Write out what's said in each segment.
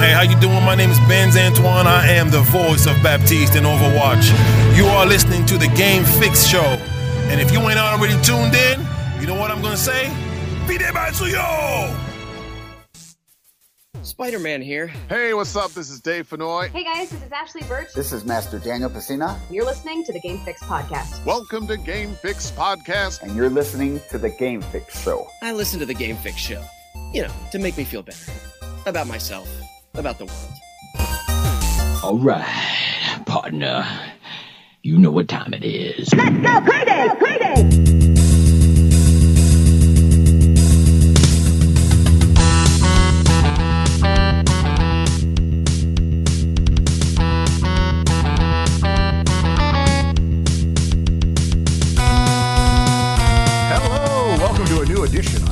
Hey, how you doing? My name is Benz Antoine. I am the voice of Baptiste in Overwatch. You are listening to the Game Fix Show. And if you ain't already tuned in, you know what I'm gonna say? Fide Batsuyo! Spider Man here. Hey, what's up? This is Dave Fenoy. Hey guys, this is Ashley Burch. This is Master Daniel Pesina. You're listening to the Game Fix Podcast. Welcome to Game Fix Podcast. And you're listening to the Game Fix Show. I listen to the Game Fix Show, you know, to make me feel better about myself, about the world. All right, partner. You know what time it is. Let's go, Payday! Payday!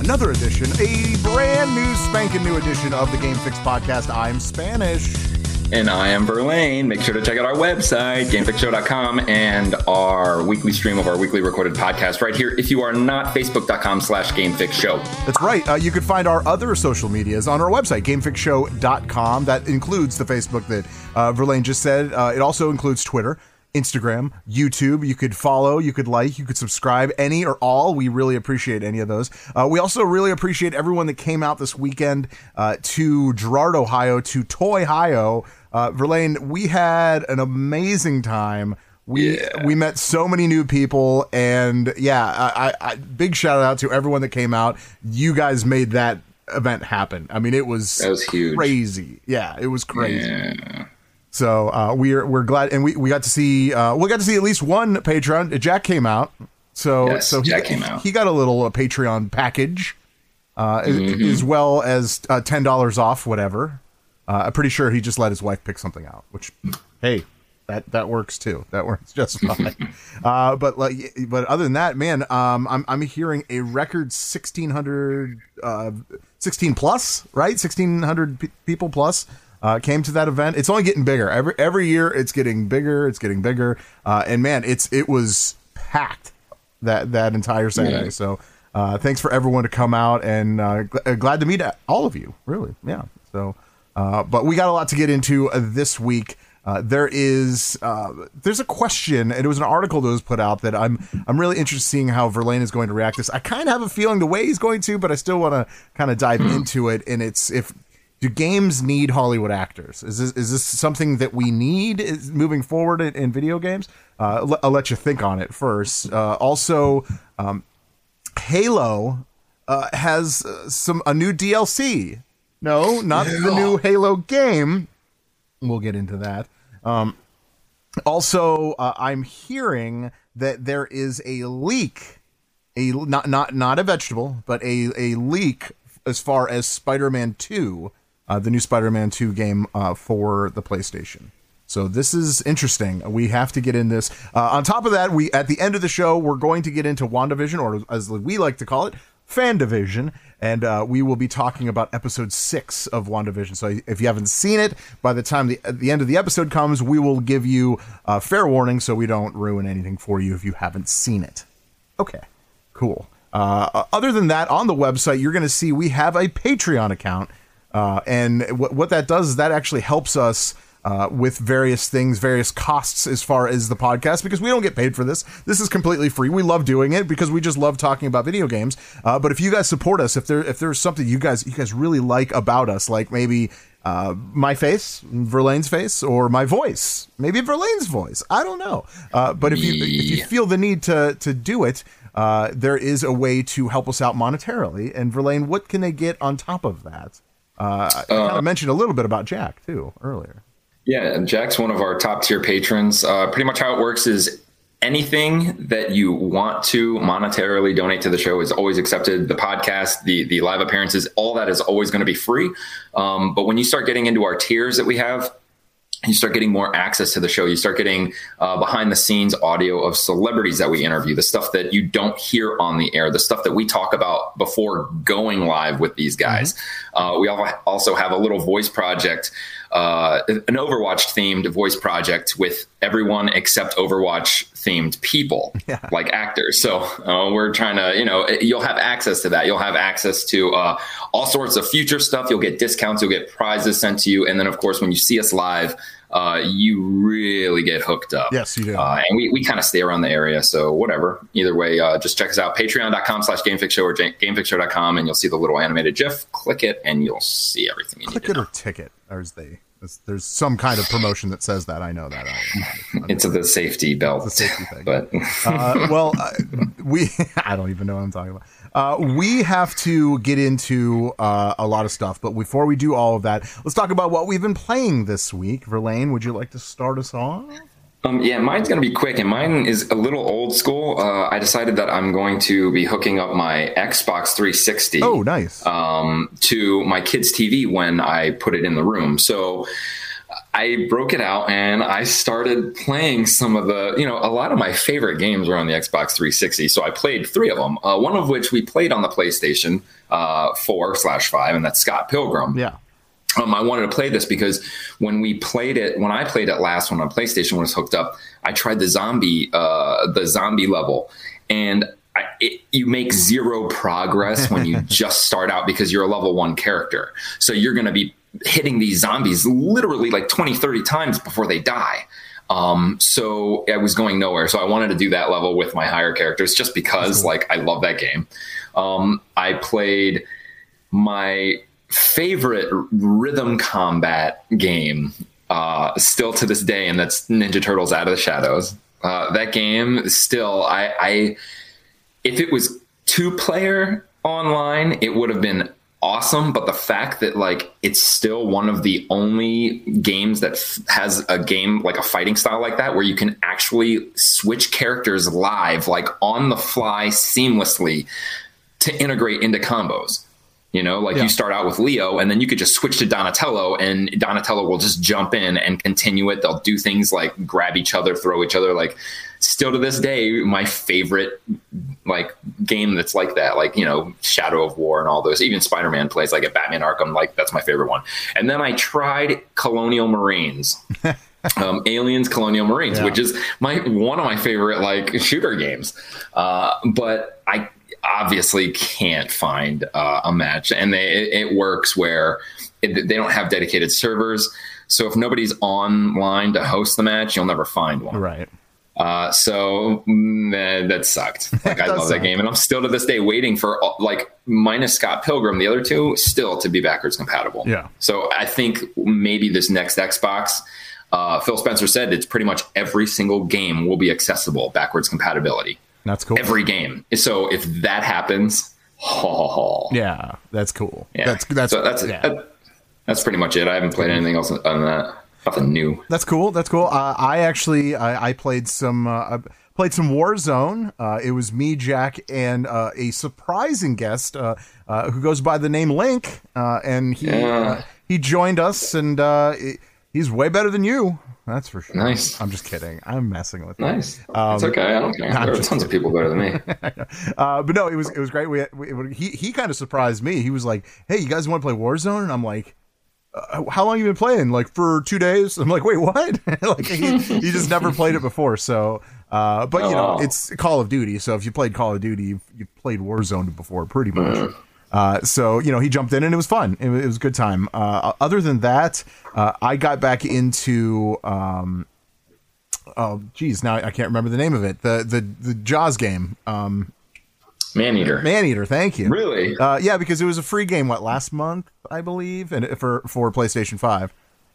another edition, a brand new spanking new edition of the Game Fix podcast. I'm Spanish. And I am Verlaine. Make sure to check out our website, gamefixshow.com, and our weekly stream of our weekly recorded podcast right here. If you are not, facebook.com slash gamefixshow. That's right. Uh, you can find our other social medias on our website, gamefixshow.com. That includes the Facebook that uh, Verlaine just said. Uh, it also includes Twitter. Instagram, YouTube. You could follow, you could like, you could subscribe, any or all. We really appreciate any of those. Uh, we also really appreciate everyone that came out this weekend uh, to Girard, Ohio, to Toy Ohio. Uh, Verlaine, we had an amazing time. We yeah. we met so many new people, and yeah, I, I, big shout out to everyone that came out. You guys made that event happen. I mean, it was that was huge, crazy. Yeah, it was crazy. Yeah. So uh, we're we're glad, and we, we got to see uh, we got to see at least one Patreon. Jack came out, so yes, so he, Jack came out. He got a little uh, Patreon package, uh, mm-hmm. as, well as uh, ten dollars off whatever. Uh, I'm pretty sure he just let his wife pick something out, which hey, that that works too. That works just fine. uh, but like, but other than that, man, um, I'm I'm hearing a record 1600, uh, 16 plus, right? 1600 p- people plus uh, came to that event. It's only getting bigger every every year. It's getting bigger. It's getting bigger. Uh, and man, it's it was packed that that entire Saturday. Yeah. So uh, thanks for everyone to come out and uh, gl- uh, glad to meet all of you. Really, yeah. So, uh, but we got a lot to get into this week. there is there's a question, and it was an article that was put out that I'm I'm really interested in seeing how Verlaine is going to react to this. I kind of have a feeling the way he's going to, but I still want to kind of dive hmm. into it. And it's if do games need Hollywood actors? Is this is this something that we need moving forward in, in video games? Uh, I'll let you think on it first. Uh, also, um, Halo uh, has uh, some a new DLC. No, not yeah. the new Halo game. We'll get into that. Um, also, uh, I'm hearing that there is a leak, a not not not a vegetable, but a a leak as far as Spider-Man Two uh, the new Spider-Man 2 game uh, for the PlayStation. So this is interesting. We have to get in this. Uh, on top of that, we at the end of the show we're going to get into WandaVision, or as we like to call it, Fan Division, and uh, we will be talking about episode six of WandaVision. So if you haven't seen it, by the time the the end of the episode comes, we will give you a fair warning so we don't ruin anything for you if you haven't seen it. Okay, cool. Uh, other than that, on the website, you're going to see we have a Patreon account. Uh, and w- what that does is that actually helps us uh, with various things, various costs as far as the podcast, because we don't get paid for this. This is completely free. We love doing it because we just love talking about video games. Uh, but if you guys support us, if there if there's something you guys you guys really like about us, like maybe uh, my face, Verlaine's face, or my voice, maybe Verlaine's voice, I don't know. Uh, but if you if you feel the need to to do it. Uh, there is a way to help us out monetarily. And Verlaine, what can they get on top of that? Uh, I kind of uh, mentioned a little bit about Jack too earlier. Yeah, Jack's one of our top tier patrons. Uh, pretty much how it works is anything that you want to monetarily donate to the show is always accepted. The podcast, the the live appearances, all that is always going to be free. Um, but when you start getting into our tiers that we have, you start getting more access to the show. You start getting uh, behind the scenes audio of celebrities that we interview, the stuff that you don't hear on the air, the stuff that we talk about before going live with these guys. Mm-hmm. Uh, we also have a little voice project uh, an Overwatch themed voice project with everyone except Overwatch themed people, like actors. So uh, we're trying to, you know, you'll have access to that. You'll have access to uh, all sorts of future stuff. You'll get discounts. You'll get prizes sent to you, and then of course when you see us live. Uh, you really get hooked up. Yes, you do. Uh, and we, we kind of stay around the area. So whatever. Either way, uh, just check us out. Patreon.com slash GameFixShow or GameFixShow.com and you'll see the little animated GIF. Click it and you'll see everything you Click need it or ticket, or as they. There's, some kind of promotion that says that. I know that. I, It's the safety belt. Safety thing. But uh, well, uh, we I don't even know what I'm talking about. Uh, we have to get into uh, a lot of stuff, but before we do all of that, let's talk about what we've been playing this week. Verlaine, would you like to start us off? Um, yeah, mine's going to be quick, and mine is a little old school. Uh, I decided that I'm going to be hooking up my Xbox 360 Oh, nice. um, to my kid's TV when I put it in the room. So I broke it out and I started playing some of the, you know, a lot of my favorite games were on the Xbox 360. So I played three of them, uh, one of which we played on the PlayStation uh, 4 slash 5, and that's Scott Pilgrim. yeah. Um, I wanted to play this because when we played it, when I played it last, when my PlayStation was hooked up, I tried the zombie, uh, the zombie level, and I, it, you make zero progress when you just start out because you're a level one character. So you're going to be hitting these zombies literally like 20, 30 times before they die. Um, so I was going nowhere. So I wanted to do that level with my higher characters just because, like, I love that game. Um, I played my favorite rhythm combat game uh, still to this day, and that's Ninja Turtles Out of the Shadows. Uh, that game still, I, I if it was two player online, it would have been awesome. But the fact that like it's still one of the only games that f- has a game like a fighting style like that, where you can actually switch characters live, like on the fly, seamlessly to integrate into combos. You know, like Yeah. you start out with Leo, and then you could just switch to Donatello, and Donatello will just jump in and continue it. They'll do things like grab each other, throw each other. Like, still to this day, my favorite like game that's like that. Like, you know, Shadow of War and all those. Even Spider Man plays like a Batman Arkham. Like, that's my favorite one. And then I tried Colonial Marines. um, Aliens Colonial Marines, Yeah. which is my one of my favorite like shooter games. Uh, but I obviously can't find uh, a match, and they it, it works where it, they don't have dedicated servers. So if nobody's online to host the match, you'll never find one. Right. Uh, so mm, eh, that sucked. Like I love suck. that game, and I'm still to this day waiting for like minus Scott Pilgrim, the other two still to be backwards compatible. Yeah. So I think maybe this next Xbox, uh, Phil Spencer said it's pretty much every single game will be accessible backwards compatibility. That's cool. Every game. So if that happens, oh, yeah, that's cool. yeah. That's that's so that's yeah. that- that's pretty much it. I haven't played anything else on that. Nothing new. That's cool. That's cool. Uh, I actually I, I played some uh, I played some Warzone. Uh, it was me, Jack, and uh, a surprising guest uh, uh, who goes by the name Link, uh, and he Yeah. uh, he joined us, and uh, he- he's way better than you. That's for sure. Nice. I'm just kidding. I'm messing with you. Nice. it's okay. I don't care. There are tons of people better than me. Uh, but no, it was it was great. We, we he he kind of surprised me. He was like, "Hey, you guys want to play Warzone?" And I'm like. Uh, how long you been playing? Like for two days? I'm like, wait, what? like he, he just never played it before. So, uh, but you know, Oh. it's Call of Duty. So if you played Call of Duty, you've, you've played Warzone before, pretty much. Uh, so you know, he jumped in and it was fun. It, was- it was a good time. Uh, other than that, uh, I got back into um, oh, geez, now I can't remember the name of it. The the the Jaws game. Um, Maneater. Maneater, thank you. Really? Uh, yeah, because it was a free game. What last month, I believe, and for for PlayStation Five,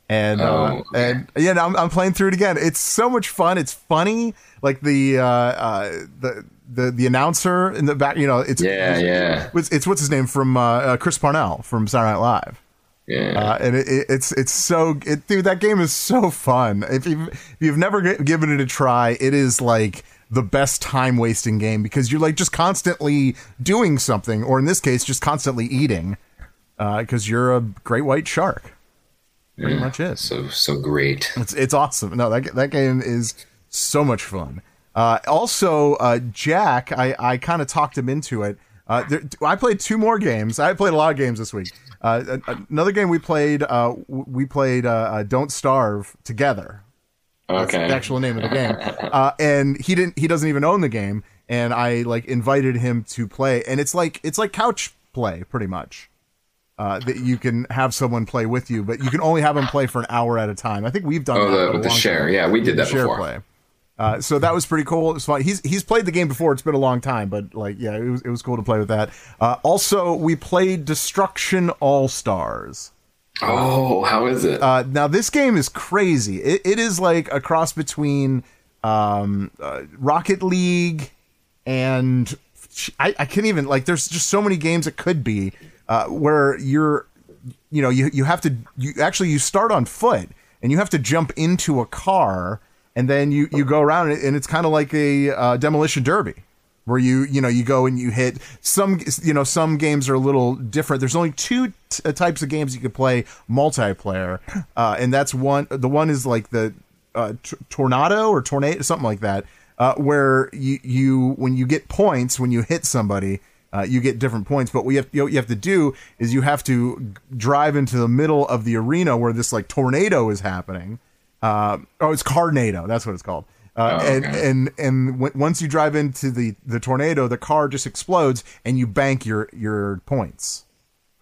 and uh, Oh, okay. and yeah, I'm, I'm playing through it again. It's so much fun. It's funny. Like the uh, uh, the the the announcer in the back. You know, it's Yeah, it's, yeah. It's, it's what's his name from uh, uh, Chris Parnell from Saturday Night Live. Yeah. Uh, and it, it, it's it's so it, dude that game is so fun. If you've, if you've never g- given it a try, it is like the best time wasting game because you're like just constantly doing something, or in this case, just constantly eating, because you're a great white shark. Pretty much is. so so great. It's it's awesome. No, that that game is so much fun. Uh, also, uh, Jack, I I kind of talked him into it. Uh, there, I played two more games. I played a lot of games this week. Uh, another game we played. Uh, we played uh, Don't Starve together. That's Okay. the actual name of the game. Uh, and he didn't. He doesn't even own the game. And I like invited him to play. And it's like it's like couch play, pretty much. Uh, that you can have someone play with you, but you can only have them play for an hour at a time. I think we've done Oh, that the- with the share. time. Yeah, we did The that share before. play. Uh, so that was pretty cool. It was fun. He's he's played the game before. It's been a long time, but like yeah, it was it was cool to play with that. Uh, also, we played Destruction All Stars. Oh, how is it? Uh, now this game is crazy. It, it is like a cross between um, uh, Rocket League and I, I can't even like. There's just so many games it could be uh, where you're, you know, you you have to you actually you start on foot and you have to jump into a car and then you you go around and it's kind of like a uh, demolition derby where you you know you go and you hit some you know some games are a little different. There's only two t- uh, types of games you can play multiplayer uh, and that's one the one is like the uh, t- tornado or tornado something like that uh, where you you when you get points when you hit somebody uh, you get different points. But what you have, you, know, you have to do is you have to drive into the middle of the arena where this like tornado is happening uh, oh it's carnado that's what it's called uh, Oh, and okay. and and w- once you drive into the the tornado, the car just explodes, and you bank your your points.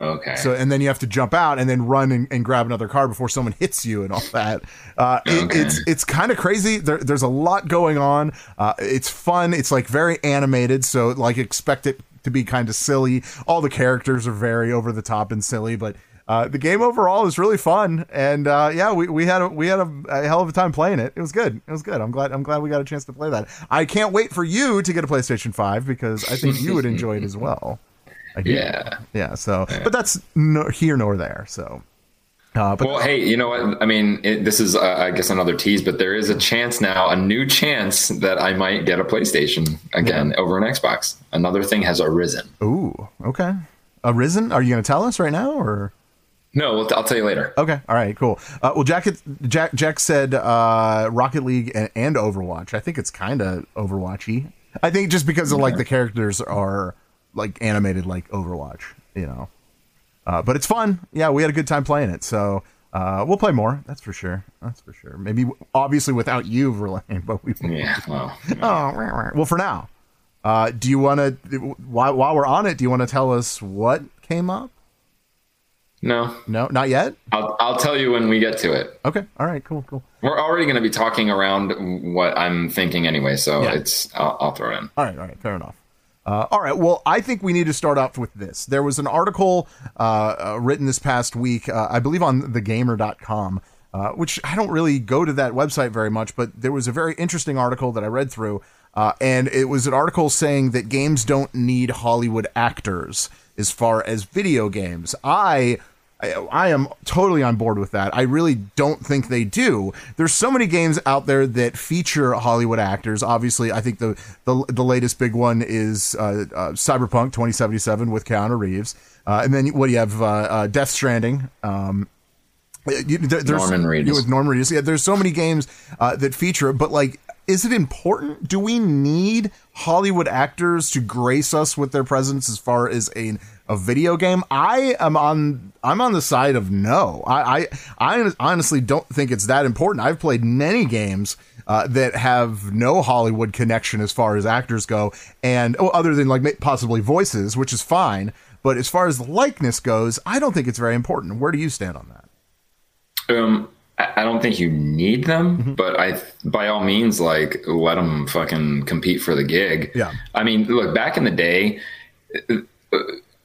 okay. So and then you have to jump out and then run and, and grab another car before someone hits you and all that. Uh, it- it's it's kind of crazy. There, there's a lot going on. Uh, it's fun. It's like very animated, so like expect it to be kind of silly. All the characters are very over the top and silly, but. Uh, the game overall is really fun, and uh, yeah, we, we had a we had a, a hell of a time playing it. It was good. It was good. I'm glad I'm glad we got a chance to play that. I can't wait for you to get a PlayStation Five because I think you would enjoy it as well. Yeah. Yeah. So, but that's no, here nor there. So, uh, but Well, hey, you know what? I mean, it, this is, uh, I guess, another tease, but there is a chance now, a new chance that I might get a PlayStation again over an Xbox. Another thing has arisen. ooh, okay. Arisen? Are you going to tell us right now, or No, well, I'll tell you later. okay? All right, cool. Uh, well, Jack, Jack, Jack said uh, Rocket League and, and Overwatch. I think it's kind of Overwatchy. I think just because of like the characters are like animated like Overwatch, you know. Uh, but it's fun. Yeah, we had a good time playing it. So uh, we'll play more. That's for sure. That's for sure. Maybe obviously without you, Verlaine, but we. Yeah, well, Oh, well, for now, uh, do you want to? While, while we're on it, do you want to tell us what came up? No, No, not yet. I'll, I'll tell you when we get to it. Okay. All right. Cool. Cool. We're already going to be talking around what I'm thinking anyway, so Yeah. it's I'll, I'll throw it in. All right. All right. Fair enough. Uh, all right. Well, I think we need to start off with this. There was an article uh, uh, written this past week, uh, I believe on thegamer.com, uh, which I don't really go to that website very much, but there was a very interesting article that I read through. Uh, and it was an article saying that games don't need Hollywood actors as far as video games. I I, I am totally on board with that. I really don't think they do. There's so many games out there that feature Hollywood actors. Obviously, I think the the, the latest big one is uh, uh, Cyberpunk 2077 with Keanu Reeves, uh, and then what do you have? Uh, uh, Death Stranding. Um, you, there, there's, Norman Reedus. you with Norman Reedus. Yeah, there's so many games uh, that feature it, but like, is it important? Do we need Hollywood actors to grace us with their presence as far as a a video game? I am on I'm on the side of no. I I, I honestly don't think it's that important. I've played many games. Uh, that have no Hollywood connection as far as actors go, and oh, other than like possibly voices, which is fine. But as far as likeness goes, I don't think it's very important. Where do you stand on that? Um, I don't think you need them, Mm-hmm. but I, by all means, like let them fucking compete for the gig. Yeah. I mean, look, back in the day, uh,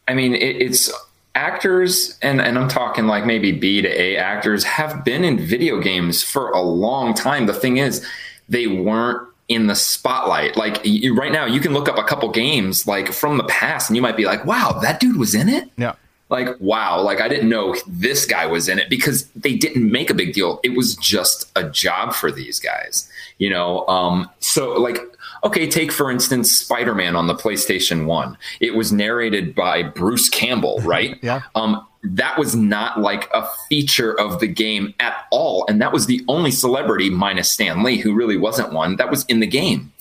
I mean, it, it's actors, and and I'm talking like maybe B to A actors have been in video games for a long time. The thing is, they weren't in the spotlight. Like you, right now, you can look up a couple games like from the past, and you might be like, "Wow, that dude was in it." Yeah. like wow like i didn't know this guy was in it because they didn't make a big deal it was just a job for these guys you know um so like okay take for instance spider-man on the playstation 1 it was narrated by bruce campbell right? Yeah. um that was not like a feature of the game at all and that was the only celebrity minus stan lee who really wasn't one that was in the game.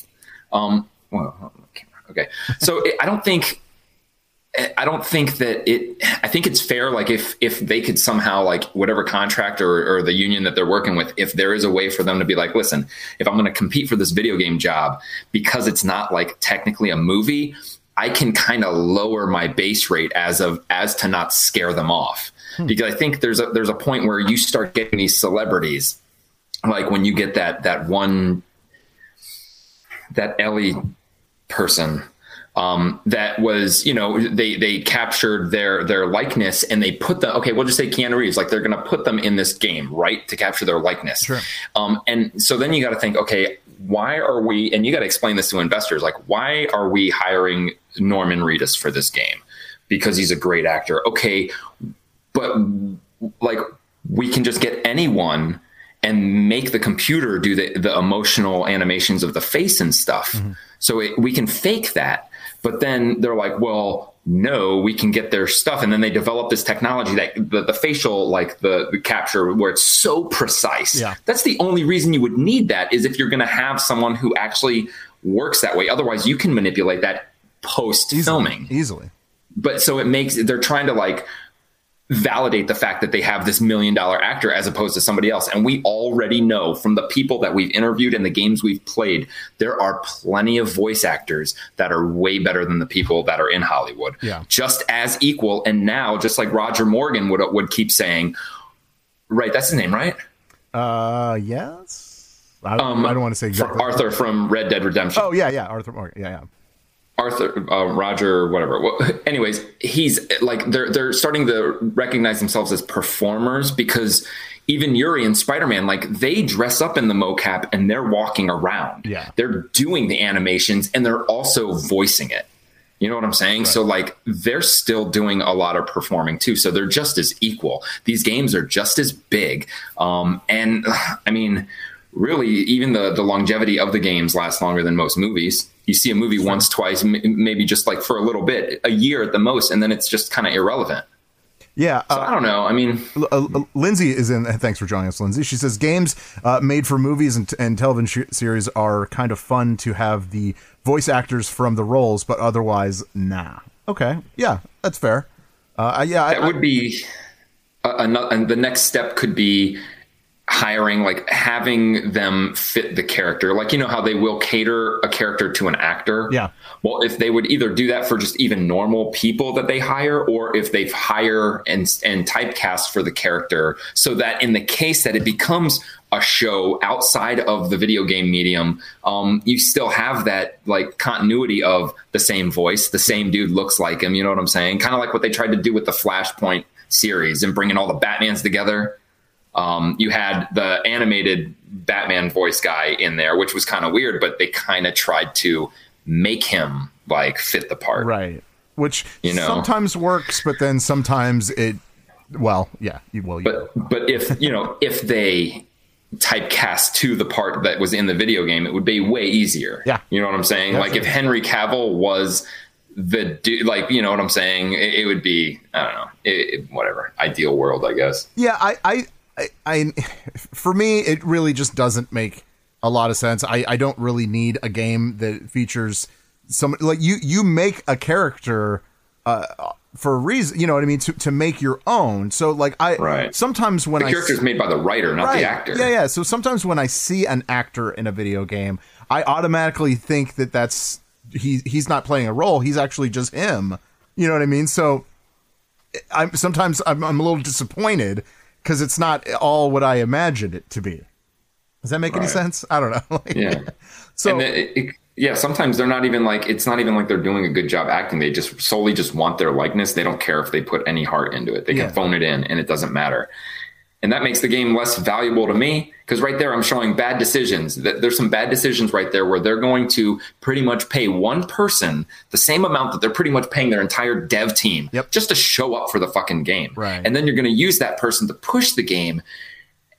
Um well okay. So i don't think I don't think that it. I think it's fair. Like if if they could somehow like whatever contract or, or the union that they're working with, if there is a way for them to be like, listen, if I'm going to compete for this video game job because it's not like technically a movie, I can kind of lower my base rate as of as to not scare them off. Hmm. Because I think there's a there's a point where you start getting these celebrities, like when you get that that one that Ellie person um, that was, you know, they they captured their their likeness and they put them. Okay, we'll just say Keanu Reeves. Like they're going to put them in this game, right, to capture their likeness. Sure. Um, and so then you got to think, okay, why are we? And you got to explain this to investors. Like, why are we hiring Norman Reedus for this game? Because he's a great actor. Okay, but like we can just get anyone and make the computer do the, the emotional animations of the face and stuff. So it, we can fake that. But then they're like, well, no, we can get their stuff. And then they develop this technology that the, the facial, like the, the capture, where it's so precise. Yeah. That's the only reason you would need that is if you're going to have someone who actually works that way. Otherwise, you can manipulate that post filming easily. but so it makes they're trying to like validate the fact that they have this million dollar actor as opposed to somebody else and we already know from the people that we've interviewed and the games we've played there are plenty of voice actors that are way better than the people that are in hollywood Yeah. just as equal and now just like roger morgan would would keep saying right that's his name right Uh, yes. I, Um, I don't want to say exactly. arthur from red dead redemption Oh yeah, yeah, Arthur Morgan. Yeah, yeah. Arthur, uh, Roger, whatever. Well, anyways, he's like they're they're starting to recognize themselves as performers because even Yuri and Spider Man, like they dress up in the mocap and they're walking around. Yeah. they're doing the animations and they're also voicing it. You know what I'm saying? So like they're still doing a lot of performing too. So they're just as equal. These games are just as big. Um, and I mean, really, even the the longevity of the games lasts longer than most movies. You see a movie once, twice, m- maybe just like for a little bit, a year at the most, and then it's just kind of irrelevant. Yeah, So I don't know. I mean, uh, uh, Lindsay is in. Thanks for joining us, Lindsay. She says games uh, made for movies and, and television sh- series are kind of fun to have the voice actors from the roles, but otherwise, nah. Okay, yeah, that's fair. Uh, yeah, that I, would be another. And the next step could be hiring, like having them fit the character. Like you know how they will cater a character to an actor. Yeah. Well, if they would either do that for just even normal people that they hire, or if they hire and and typecast for the character, so that in the case that it becomes a show outside of the video game medium, um, you still have that like continuity of the same voice, the same dude looks like him. You know what I'm saying? Kind of like what they tried to do with the Flashpoint series and bringing all the Batmans together. Um, you had the animated Batman voice guy in there, which was kind of weird, but they kind of tried to make him like fit the part. right. Which You know. sometimes works, but then sometimes it. Well, yeah. you- you But but if you know if they typecast to the part that was in the video game, it would be way easier. Yeah. you know what I'm saying. Like if Henry Cavill was the dude, like you know what I'm saying, it, it would be I don't know, it, it- whatever ideal world, I guess. Yeah, I, I, I, I, for me, it really just doesn't make a lot of sense. I, I don't really need a game that features some like you, you make a character, uh, for a reason, you know what I mean, to, to make your own. So like I, Right. sometimes when The I character's made by the writer, not right, the actor. yeah, yeah. So sometimes when I see an actor in a video game, I automatically think that that's he, he's not playing a role. He's actually just him. You know what I mean? So I'm sometimes I'm, I'm a little disappointed because it's not all what I imagined it to be. Does that make any sense? I don't know. Like, Yeah. So and it, it, yeah, sometimes they're not even like it's not even like they're doing a good job acting. They just solely just want their likeness. They don't care if they put any heart into it. They Yeah. can phone it in, and it doesn't matter. And that makes the game less valuable to me because right there I'm showing bad decisions. There's some bad decisions right there where they're going to pretty much pay one person the same amount that they're pretty much paying their entire dev team Yep. just to show up for the fucking game. Right. And then you're going to use that person to push the game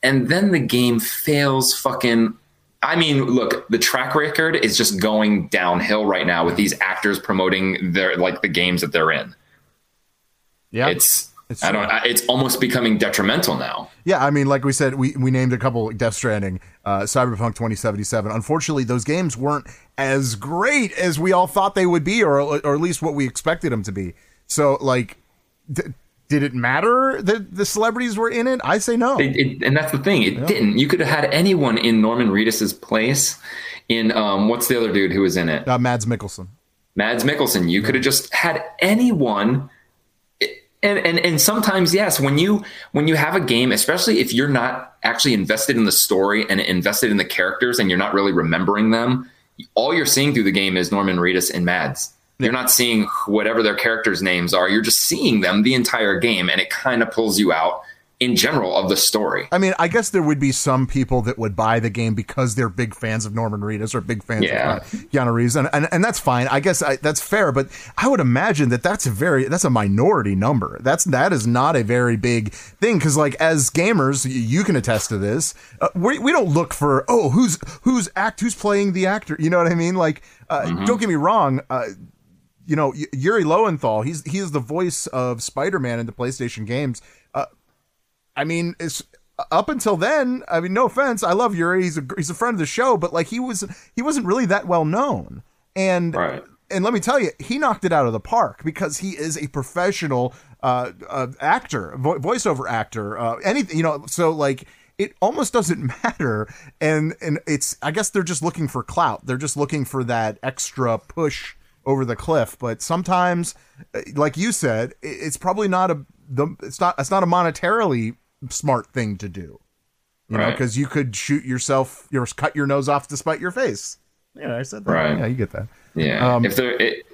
and then the game fails fucking I mean, look, the track record is just going downhill right now with these actors promoting their like the games that they're in. yeah, It's, It's I don't I- it's almost becoming detrimental now. yeah. I mean, like we said, we we named a couple Death Stranding, uh, Cyberpunk 2077. Unfortunately, those games weren't as great as we all thought they would be, or or at least what we expected them to be. So like, d- did it matter that the celebrities were in it? I say no. It, it, and that's the thing. It didn't. You could have had anyone in Norman Reedus's place. In um, what's the other dude who was in it? Uh, Mads Mikkelsen. Mads Mikkelsen. You could have just had anyone. And, and and sometimes yes, when you when you have a game, especially if you're not actually invested in the story and invested in the characters, and you're not really remembering them, all you're seeing through the game is Norman Reedus and Mads. You're not seeing whatever their characters' names are. You're just seeing them the entire game, and it kind of pulls you out in general of the story. I mean, I guess there would be some people that would buy the game because they're big fans of Norman Reedus or big fans Yeah. of uh, Keanu Reeves, and, and and that's fine. I guess I, that's fair, but I would imagine that that's a very that's a minority number. That's that is not a very big thing because, like, as gamers, y- you can attest to this. Uh, we we don't look for oh who's who's act who's playing the actor. You know what I mean? Like, uh, don't get me wrong. Uh, you know, Y- Yuri Lowenthal, he's he is the voice of Spider-Man in the PlayStation games. Uh, I mean, it's up until then. I mean, no offense, I love Yuri. He's a he's a friend of the show, but like he was he wasn't really that well known. And Right. and let me tell you, he knocked it out of the park because he is a professional uh, uh actor, vo- voiceover actor. Uh, anything you know, so like it almost doesn't matter. And and it's I guess they're just looking for clout. They're just looking for that extra push over the cliff. But sometimes, uh, like you said, it's probably not a the it's not it's not a monetarily smart thing to do. You know, because you could shoot yourself, your cut your nose off to spite your face. Yeah, I said that. Right. Yeah, you get that. Yeah, Um, if they're it,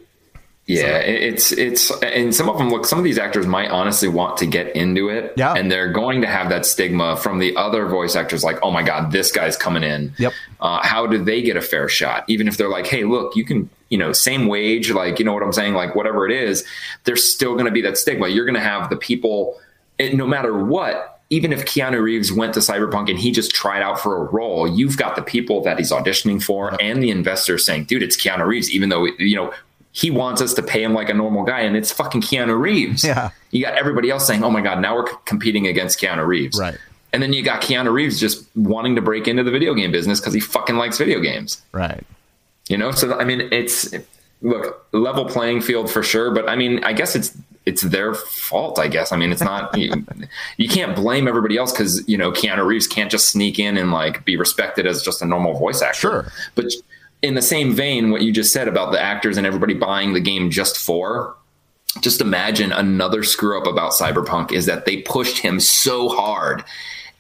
yeah, it, it's it's and some of them look. Some of these actors might honestly want to get into it, Yeah. and they're going to have that stigma from the other voice actors. Like, oh my god, this guy's coming in. Yep. Uh, how do they get a fair shot? Even if they're like, hey, look, you can, you know, same wage, like you know what I'm saying, like whatever it is, there's still going to be that stigma. You're going to have the people, it, no matter what. Even if Keanu Reeves went to Cyberpunk and he just tried out for a role, you've got the people that he's auditioning for and the investors saying, dude, it's Keanu Reeves, even though, you know, he wants us to pay him like a normal guy and it's fucking Keanu Reeves. Yeah. You got everybody else saying, oh my God, now we're c- competing against Keanu Reeves. Right. And then you got Keanu Reeves just wanting to break into the video game business because he fucking likes video games. Right. You know, so I mean, it's look level playing field for sure, but I mean, I guess it's it's their fault. I guess. I mean, it's not you, you can't blame everybody else because you know Keanu Reeves can't just sneak in and like be respected as just a normal voice actor. Sure. but in the same vein, what you just said about the actors and everybody buying the game just for. Just imagine another screw up about Cyberpunk is that they pushed him so hard.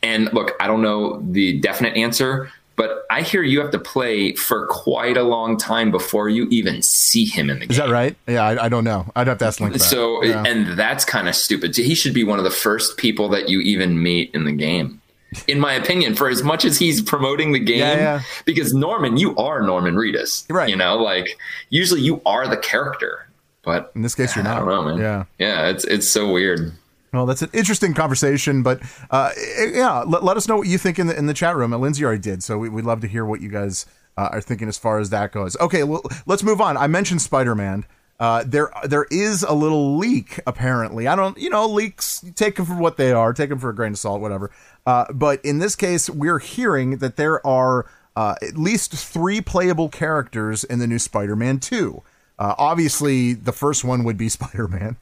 And look, I don't know the definite answer, but I hear you have to play for quite a long time before you even see him in the game. Is that right? Yeah, I, I don't know. I'd have to ask Link. That. So, Yeah. and that's kind of stupid. He should be one of the first people that you even meet in the game. In my opinion, for as much as he's promoting the game, Yeah, yeah. because Norman, you are Norman Reedus, Right. You know, like usually you are the character, but in this case, you're I not. don't know, man. Yeah. yeah, it's it's so weird. Well, that's an interesting conversation, but uh, yeah, let, let us know what you think in the in the chat room. Uh, Lindsay already did, so we, we'd love to hear what you guys uh, are thinking as far as that goes. Okay, well, let's move on. I mentioned Spider Man. Uh, there, there is a little leak. Apparently, I don't, you know, leaks. Take them for what they are. Take them for a grain of salt, whatever. Uh, but in this case, we're hearing that there are uh, at least three playable characters in the new Spider-Man Two. Uh, obviously, the first one would be Spider-Man.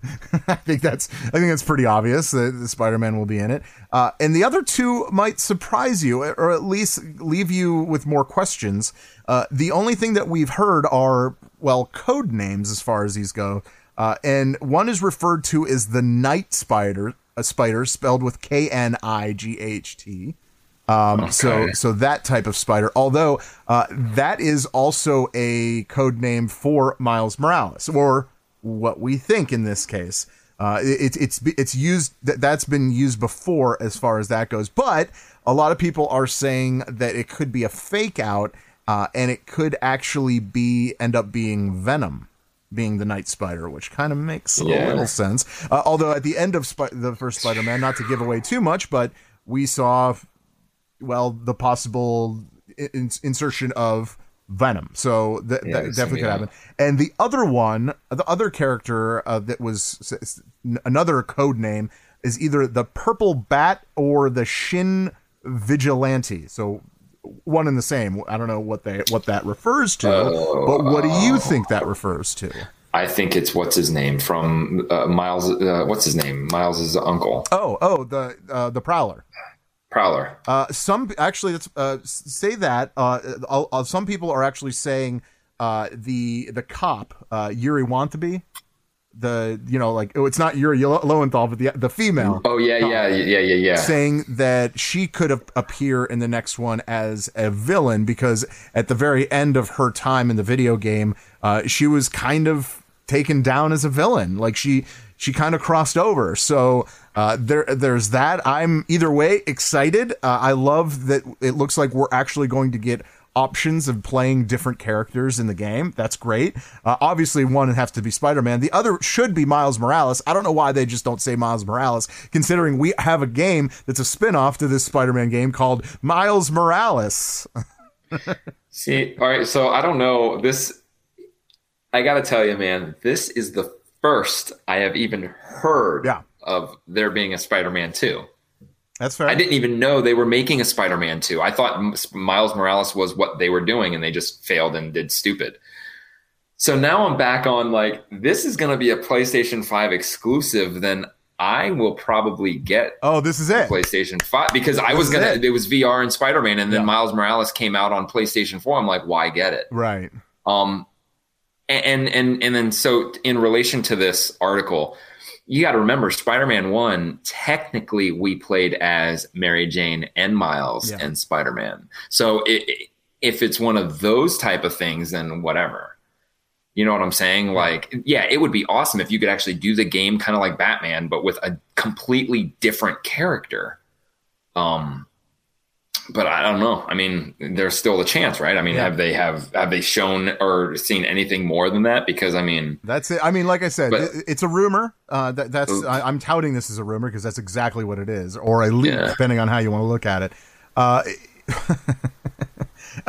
I think that's I think that's pretty obvious that the Spider-Man will be in it. Uh, and the other two might surprise you, or at least leave you with more questions. Uh, the only thing that we've heard are well code names as far as these go, uh, and one is referred to as the Night Spider, a spider spelled with K N I G H T. Um, So Okay. so that type of spider. Although uh, that is also a code name for Miles Morales, or what we think in this case. Uh, it, it's it's used that that's been used before as far as that goes. But a lot of people are saying that it could be a fake out, uh, and it could actually be end up being Venom. Being the Night Spider, which kind of makes a Yeah. little sense. Uh, although at the end of Spi- the first Spider-Man, not to give away too much, but we saw well the possible in- insertion of Venom. So th- Yeah, that definitely could happen. And the other one, the other character uh, that was another code name is either the Purple Bat or the Shin Vigilante. So one and the same. I don't know what they what that refers to, but what do you think that refers to? I think it's what's his name from uh, Miles. Uh, what's his name? Miles's uncle, Oh, oh, the uh, the Prowler. Prowler. Uh, some actually, let's uh, say that. Uh, uh, uh, some people are actually saying uh, the the cop uh, Yuri Wantabe, the you know like oh, it's not Yuri Lowenthal, but the the female. Oh yeah, yeah, yeah, yeah, yeah. saying that she could ap- appear in the next one as a villain because at the very end of her time in the video game, uh, she was kind of taken down as a villain. Like she she kind of crossed over. So uh, there there's that. I'm either way excited. Uh, I love that it looks like we're actually going to get options of playing different characters in the game. That's great. Uh, obviously, one has to be Spider Man. The other should be Miles Morales. I don't know why they just don't say Miles Morales, considering we have a game that's a spin off to this Spider Man game called Miles Morales. See, all right. So I don't know this. I got to tell you, man, this is the first I have even heard Yeah. Of there being a Spider-Man two. That's fair. I didn't even know they were making a Spider-Man 2. I thought Miles Morales was what they were doing and they just failed and did stupid. So now I'm back on like this is going to be a PlayStation 5 exclusive then I will probably get Oh, this is it. PlayStation 5 because I was going it. to it was VR and Spider-Man and then Yeah. Miles Morales came out on PlayStation 4. I'm like why get it? Right. Um, and and and then so in relation to this article, you got to remember Spider-Man One. Technically, we played as Mary Jane and Miles Yeah. and Spider-Man. So it- if it's one of those type of things, then whatever. You know what I'm saying? Like, yeah, it would be awesome if you could actually do the game kind of like Batman, but with a completely different character. Um, but I don't know. I mean, there's still a chance, right? I mean, Yeah. have they have have they shown or seen anything more than that? Because I mean, That's it. I mean, like I said, But- it's a rumor. Uh, that, that's. I, I'm touting this as a rumor because that's exactly what it is, or a leak, Yeah. depending on how you want to look at it. Uh,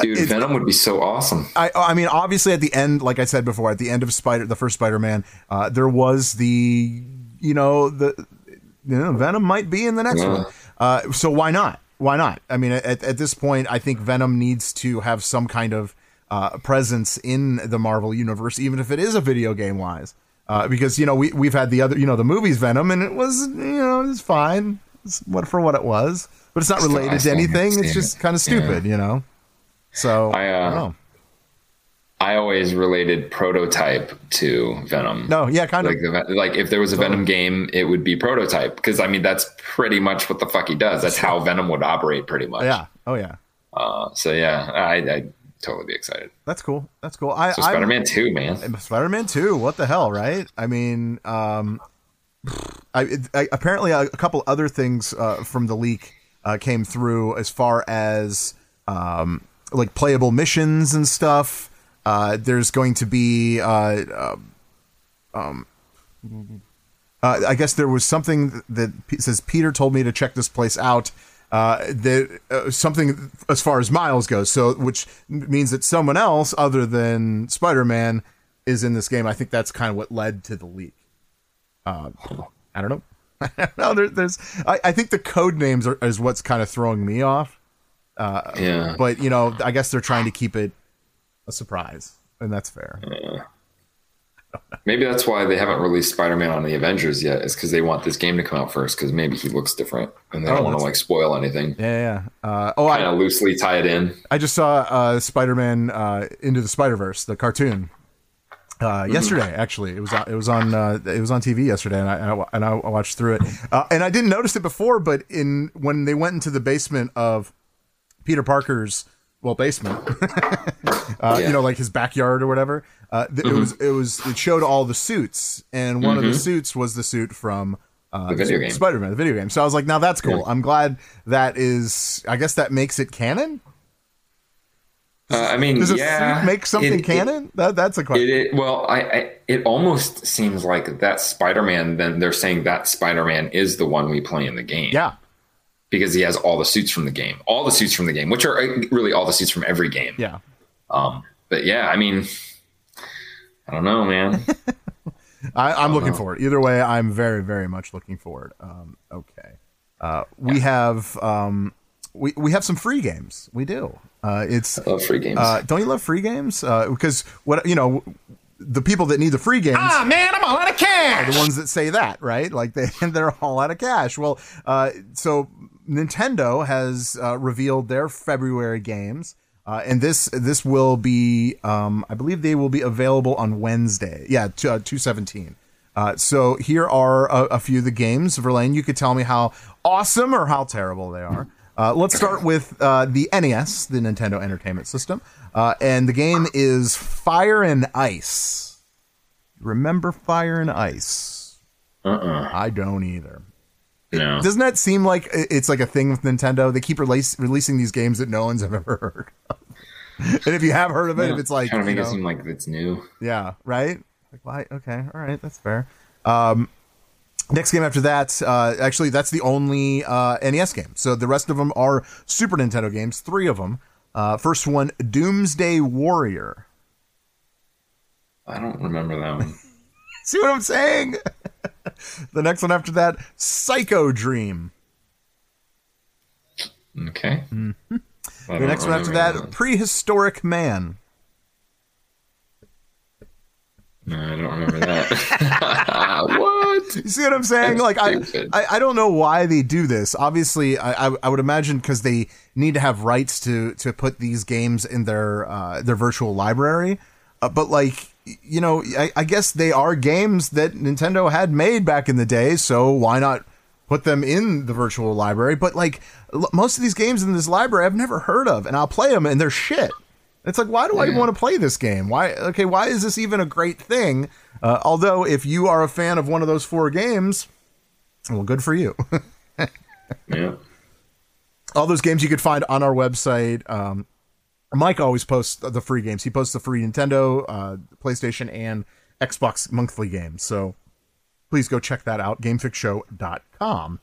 dude, it's- Venom would be so awesome. I, I mean, obviously, at the end, like I said before, at the end of Spider, the first Spider-Man, uh, there was the, you know, the, you know, Venom might be in the next Yeah. one. Uh, so why not? Why not? I mean, at, at this point, I think Venom needs to have some kind of uh, presence in the Marvel universe, even if it is a video game wise. Uh, because you know we we've had the other, you know, the movies Venom, and it was, you know, it's fine. It's what for what it was, but it's not related to still haven't anything. It's just it. kind of stupid, you know. So I, uh, don't know. I always related prototype to Venom. No, yeah, kind of. like the, like if there was a Venom game, it would be prototype because I mean that's pretty much what the fuck he does. That's how Venom would operate, pretty much. Yeah. Oh yeah. Uh, so yeah, I I'd totally be excited. That's cool. That's cool. I, So Spider Man Two, man. Spider-Man 2. What the hell, right? I mean, um, I, I apparently a, a couple other things uh, from the leak uh, came through as far as um, like playable missions and stuff. Uh, there's going to be, uh, uh, um, uh, I guess there was something that says Peter told me to check this place out. Uh, that uh, something as far as Miles goes, so which means that someone else other than Spider-Man is in this game. I think that's kind of what led to the leak. Uh, I don't know. no, there, there's. I, I think the code names are is what's kind of throwing me off. Yeah, But you know, I guess they're trying to keep it a surprise, and that's fair. maybe that's why they haven't released Spider Man on the Avengers yet. Is because they want this game to come out first. Because maybe he looks different, and they Oh, don't want to like spoil anything. Yeah, yeah. Uh, oh, Kind of loosely tie it in. I just saw uh, Spider-Man uh, into the Spider-Verse, the cartoon. Uh, yesterday, actually, it was on, it was on uh, it was on TV yesterday, and I and I, and I watched through it. Uh, and I didn't notice it before, but in when they went into the basement of Peter Parker's well basement, uh, Yeah. you know, like his backyard or whatever. Uh, th- It was it was it showed all the suits, and one of the suits was the suit from uh, The. Spider-Man, the video game. So I was like, now that's cool. Yeah. I'm glad that is. I guess that makes it canon. Uh, I mean, Does a yeah, suit make something it- it- canon? that that's a question. It, it well, I, I it almost seems like that Spider Man. Then they're saying that Spider Man is the one we play in the game. yeah, because he has all the suits from the game, all the suits from the game, which are uh, really all the suits from every game. yeah. Um, but yeah, I mean, I don't know, man. I, I'm looking know. forward. Either way, I'm very, very much looking forward. Um, okay, uh, we have um, we we have some free games. We do. Uh, it's I love free games. uh, don't you love free games? Uh, because what you know, the people that need the free games Ah, man, I'm all out of are cash. the ones that say that, right? Like they they're all out of cash. Well, uh, so Nintendo has uh, revealed their February games, uh, and this this will be, um, I believe, they will be available on Wednesday. Yeah, two uh, seventeen. Uh, so here are a, a few of the games. Verlaine, you could tell me how awesome or how terrible they are. Uh, let's start with uh, the NES, the Nintendo Entertainment System, uh, and the game is Fire and Ice. Remember Fire and Ice? Uh-uh. I don't either. No. Doesn't that seem like it's like a thing with Nintendo? They keep release, releasing these games that no one's ever heard of. and if you have heard of it, if it's like, trying to make it know, seem like it's new. yeah, right? Like, why? Okay, all right, that's fair. Um, next game after that, uh, actually, that's the only uh, NES game. So the rest of them are Super Nintendo games, three of them. Uh, first one, Doomsday Warrior. I don't remember that one. See what I'm saying? the next one after that, Psycho Dream. Okay. The next one after that, Prehistorik Man. No, I don't remember that. what? You see what I'm saying? That's Like I. I, I don't know why they do this. Obviously, I, I, I would imagine because they need to have rights to to put these games in their uh, their virtual library. Uh, but like, you know, I, I guess they are games that Nintendo had made back in the day. So why not put them in the virtual library? But like, l- most of these games in this library I've never heard of, and I'll play them, and they're shit. It's like, why do I Yeah. want to play this game? Why? Okay, why is this even a great thing? Uh, although, if you are a fan of one of those four games, well, good for you. Yeah. All those games you could find on our website. Um, Mike always posts the free games. He posts the free Nintendo, uh, PlayStation, and Xbox monthly games. So please go check that out. GameFixShow.com.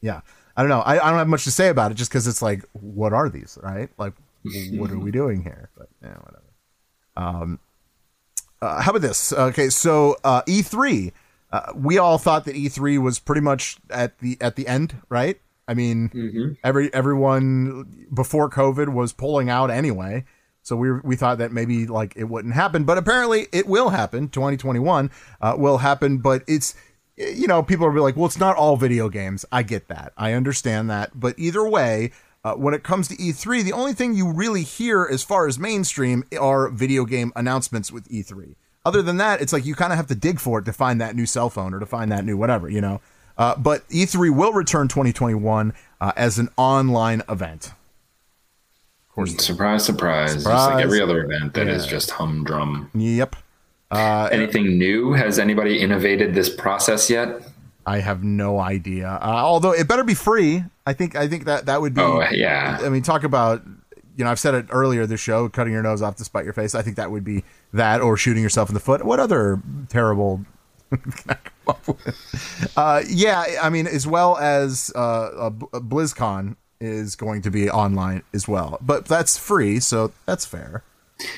Yeah, I don't know. I, I don't have much to say about it, just because it's like, what are these, right? Like, what are we doing here? But yeah, whatever. Um, uh, how about this? Okay, so uh, E3. Uh, we all thought that E3 was pretty much at the at the end, right? I mean, every everyone before COVID was pulling out anyway, so we we thought that maybe like it wouldn't happen, but apparently it will happen. 2021 uh, will happen, but it's you know people are like, well, it's not all video games. I get that, I understand that, but either way. Uh, when it comes to E3, the only thing you really hear as far as mainstream are video game announcements with E3 other than that, it's like you kind of have to dig for it to find that new cell phone or to find that new whatever, you know. Uh, but E3 will return 2021 uh, as an online event. Of course. Surprise, surprise. Just like every other event that is Yeah. just humdrum. Yep. Uh, Anything new? Has anybody innovated this process yet? I have no idea. Uh, although it better be free. I think. I think that that would be. Oh, yeah. I mean, talk about. You know, I've said it earlier. This show, cutting your nose off to spite your face. I think that would be that, or shooting yourself in the foot. What other terrible? can I come up with? Uh, yeah, I mean, as well as uh, uh, BlizzCon is going to be online as well, but that's free, so that's fair.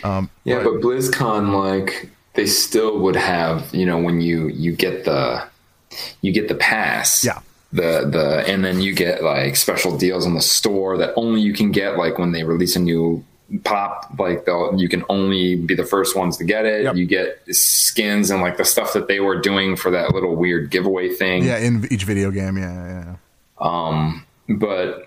Um, Yeah, but BlizzCon, like, they still would have, you know, when you you get the you get the pass. Yeah. The the and then you get like special deals on the store that only you can get like when they release a new pop like they'll you can only be the first ones to get it Yep. you get skins and like the stuff that they were doing for that little weird giveaway thing yeah, in each video game, yeah, yeah. um, but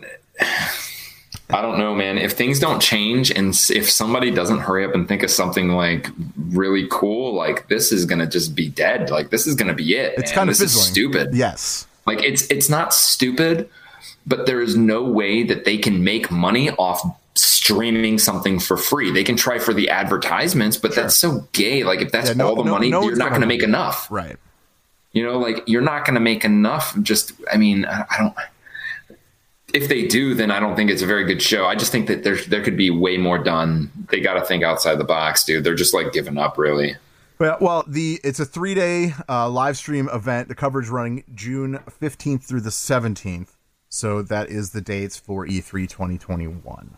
I don't know, man. If things don't change and if somebody doesn't hurry up and think of something like really cool, like this is gonna just be dead. Like this is gonna be it. It's man. kind of this is stupid. Yes. Like it's it's not stupid, but there is no way that they can make money off streaming something for free. They can try for the advertisements, but that's so gay. Like if that's Yeah, no- all the no- money, no you're not gonna make enough. Right. You know, like you're not going to make enough. Just, I mean, I I don't. If they do, then I don't think it's a very good show. I just think that there there could be way more done. They got to think outside the box, dude. They're just like giving up, really. Well, well, the it's a three day uh, live stream event. The coverage running June fifteenth through the seventeenth. So that is the dates for E E3 2021.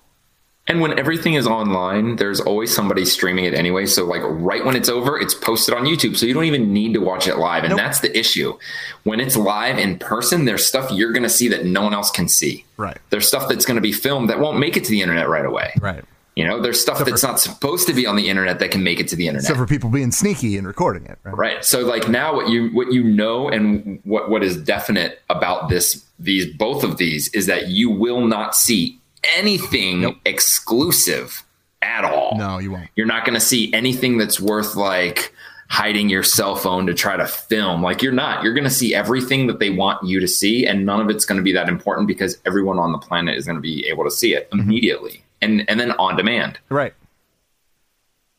And when everything is online, there's always somebody streaming it anyway. So like right when it's over, it's posted on YouTube. So you don't even need to watch it live. And Nope. that's the issue. When it's live in person, there's stuff you're going to see that no one else can see. Right. There's stuff that's going to be filmed that won't make it to the internet right away. Right. You know, there's stuff that's not supposed to be on the internet that can make it to the internet. Except for people being sneaky and recording it, right? Right. So like now what you what you know and what what is definite about this these both of these is that you will not see anything exclusive at all. No, you won't. You're not going to see anything that's worth like hiding your cell phone to try to film. Like you're not. You're going to see everything that they want you to see and none of it's going to be that important because everyone on the planet is going to be able to see it immediately and and then on demand. Right.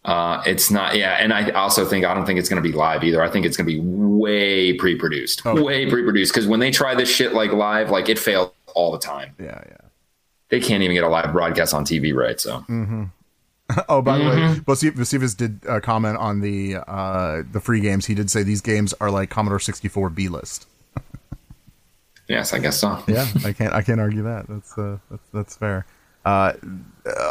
Uh, it's not, yeah. And I also think, I don't think it's going to be live either. I think it's going to be way pre produced, Okay. way pre produced. Cause when they try this shit like live, like it fails all the time. Yeah, yeah. They can't even get a live broadcast on TV, right? So, Oh, by the way, Mhm. Vasivas did uh, comment on the uh, the free games. He did say these games are like Commodore 64 B list. yes, I guess so. Yeah, I can't I can't argue that. That's uh, that's, that's fair. Uh,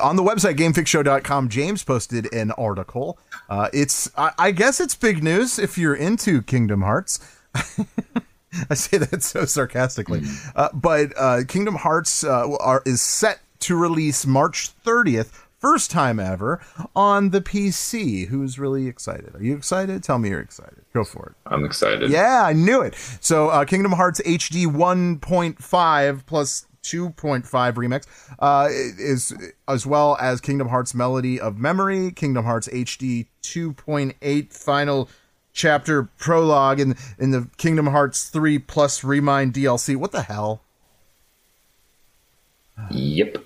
on the website gamefixshow.com, James posted an article. Uh, it's I, I guess it's big news if you're into Kingdom Hearts. I say that so sarcastically, uh, but uh, Kingdom Hearts uh, are, is set to release March 30th, first time ever on the PC. Who's really excited? Are you excited? Tell me you're excited. Go for it. I'm excited. Yeah, I knew it. So, uh, Kingdom Hearts HD 1.5 plus 2.5 remix uh, is as well as Kingdom Hearts Melody of Memory, Kingdom Hearts HD 2.8 final chapter prologue, and in the Kingdom Hearts 3 plus Re Mind DLC. What the hell? Yep.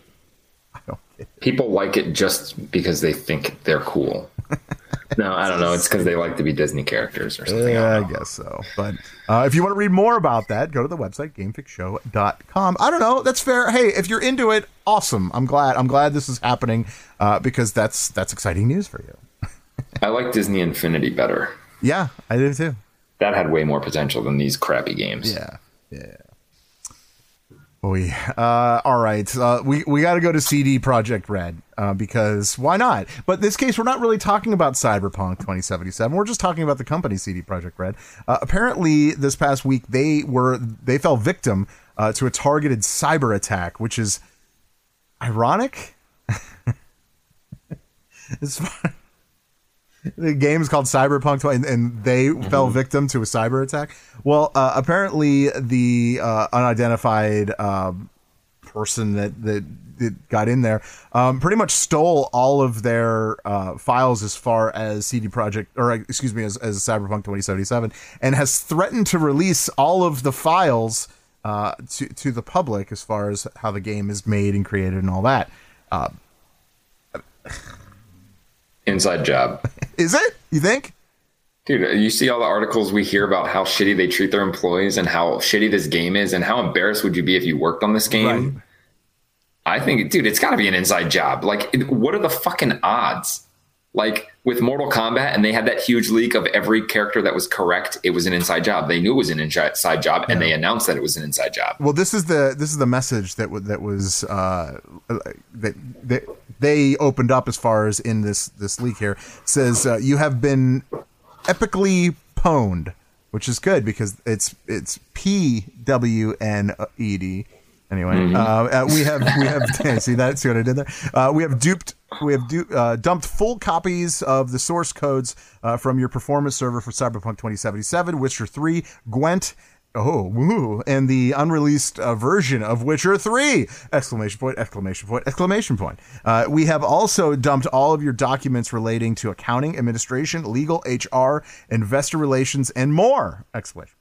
People like it just because they think they're cool. no, I don't know. It's because they like to be Disney characters or something. Yeah, I guess so. But uh, if you want to read more about that, go to the website gamefixshow.com. I don't know. That's fair. Hey, if you're into it, awesome. I'm glad. I'm glad this is happening uh, because that's that's exciting news for you. I like Disney Infinity better. Yeah, I do too. That had way more potential than these crappy games. Yeah, yeah. Boy, uh, all right. Uh, we we got to go to CD Projekt Red uh, because why not? But in this case, we're not really talking about Cyberpunk 2077. We're just talking about the company CD Projekt Red. Uh, apparently, this past week they were they fell victim uh, to a targeted cyber attack, which is ironic. The game is called Cyberpunk 20, and, and they fell victim to a cyber attack. Well, uh, apparently the uh, unidentified um, person that, that that got in there um, pretty much stole all of their uh, files as far as CD Projekt, or uh, excuse me, as, as Cyberpunk 2077, and has threatened to release all of the files uh, to to the public as far as how the game is made and created and all that. Uh, Inside job. Is it? You think? Dude, you see all the articles we hear about how shitty they treat their employees and how shitty this game is, and how embarrassed would you be if you worked on this game? I think, dude, it's got to be an inside job. Like, what are the fucking odds? Like with Mortal Kombat, and they had that huge leak of every character that was correct. It was an inside job. They knew it was an inside job, and they announced that it was an inside job. Well, this is the this is the message that w- that was uh, that that they opened up as far as in this this leak here says uh, you have been epically pwned, which is good because it's it's P W N E D. Anyway, Mhm. uh, uh, we have we have see that see what I did there. Uh, we have duped we have du- uh, dumped full copies of the source codes uh, from your performance server for Cyberpunk 2077, Witcher 3, Gwent. Oh, woo, and the unreleased uh, version of Witcher 3! Exclamation point, exclamation point, exclamation point. Uh, we have also dumped all of your documents relating to accounting, administration, legal, HR, investor relations, and more! Exclamation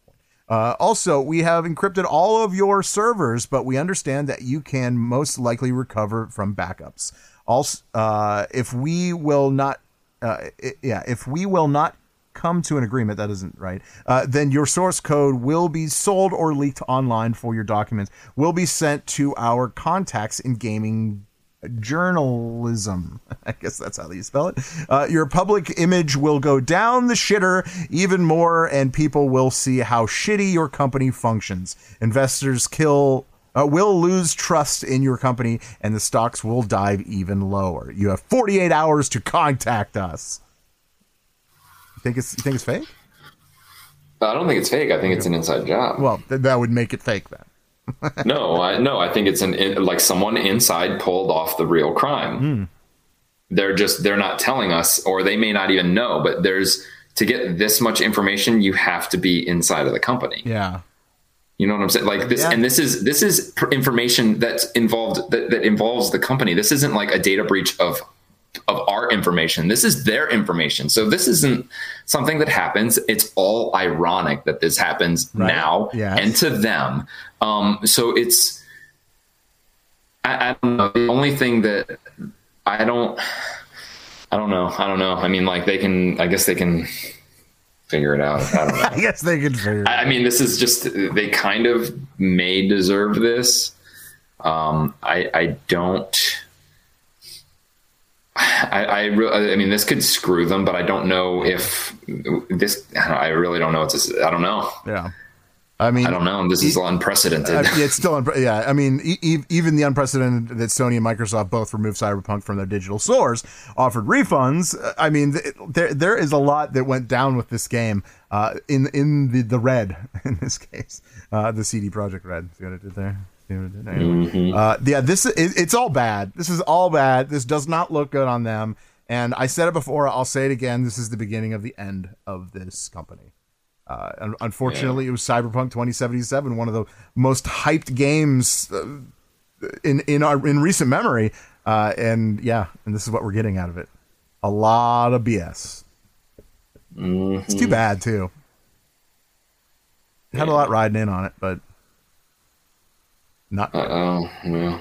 uh, also, we have encrypted all of your servers, but we understand that you can most likely recover from backups. Also, uh, if we will not, uh, i- yeah, if we will not come to an agreement, that isn't right, uh, then your source code will be sold or leaked online for your documents, will be sent to our contacts in gaming journalism. I guess that's how you spell it. Uh, your public image will go down the shitter even more, and people will see how shitty your company functions. Investors kill. Uh, will lose trust in your company and the stocks will dive even lower. You have 48 hours to contact us. You think it's you think it's fake? I don't think it's fake. I think it's an inside job. Well, th- that would make it fake then. no, I no, I think it's an in, like someone inside pulled off the real crime. Hmm. they're just they're not telling us or they may not even know but there's to get this much information you have to be inside of the company Yeah. you know what i'm saying like this Yeah. and this is this is information that's involved that, that involves the company this isn't like a data breach of of our information this is their information so this isn't something that happens it's all ironic that this happens Right. now Yes. and to them um so it's I, I don't know the only thing that i don't i don't know i don't know i mean like they can i guess they can figure it out i don't know I guess they can figure it I I mean, this is just they kind of may deserve this. Um, I I don't. I I, re- I mean, this could screw them, but I don't know if this. I really don't know what this. I don't know. Yeah. I mean, I don't know. This is unprecedented. Uh, yeah, it's still, unpre- yeah. I mean, e- e- even the unprecedented that Sony and Microsoft both removed Cyberpunk from their digital stores, offered refunds. uh, I mean, th- there there is a lot that went down with this game. Uh, in in the the red in this case, uh, the CD Projekt Red. See what I did there? I. Uh, yeah, this it, it's all bad. This is all bad. This does not look good on them. And I said it before. I'll say it again. This is the beginning of the end of this company. Uh, un- unfortunately, it was Cyberpunk 2077, one of the most hyped games uh, in in our in recent memory. Uh, and yeah, and this is what we're getting out of it: a lot of BS. It's too bad too. Had a lot riding in on it, but not. Oh, well.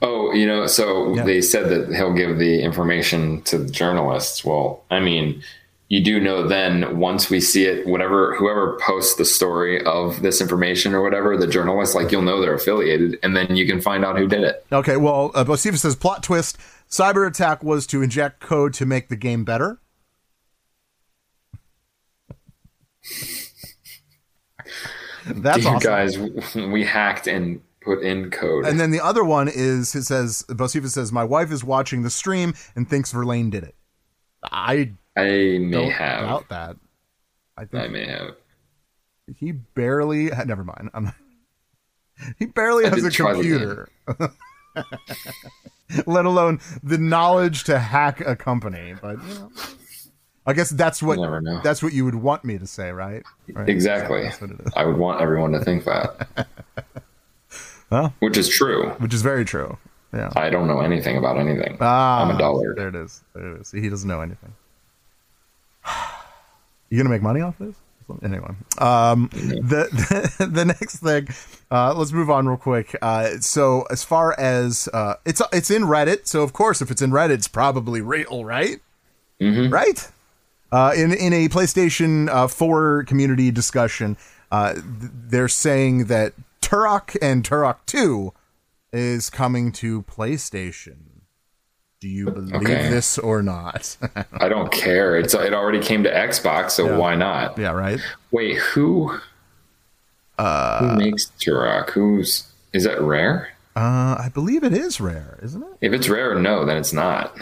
Oh, you know, so Yeah. they said that he'll give the information to the journalists. Well, I mean, you do know then once we see it, whatever, whoever posts the story of this information or whatever, the journalist, like you'll know they're affiliated and then you can find out who did it. Okay, well, uh, says plot twist: cyber attack was to inject code to make the game better. That's you awesome. guys, we hacked and put in code. And then the other one is it says Bosiva says my wife is watching the stream and thinks Verlaine did it. I I may don't have. doubt that. I think I may have. he barely. Never mind. I'm he barely I has a try looking at computer, let alone the knowledge to hack a company. But you know, I guess that's what You never know. that's what you would want me to say, right? Right. Exactly. That's what it is. I would want everyone to think that. Well. Which is true. Which is very true. Yeah. I don't know anything about anything. Ah, I'm a dollar. There it is. There it is. See, he doesn't know anything. You gonna make money off this? Anyway, um, the, the the next thing, uh, let's move on real quick. Uh, so as far as uh, it's it's in Reddit, so of course if it's in Reddit, it's probably real, right? Right. Uh, in in a PlayStation uh, 4 community discussion, uh, th- they're saying that Turok and Turok 2 is coming to PlayStation. Do you believe Okay. this or not? I don't care. It's it already came to Xbox, so Yeah. why not? yeah, right. Wait, who? Uh, who makes Turok? Who's is that rare? Uh, I believe it is rare, isn't it? If it's rare, no, then it's not.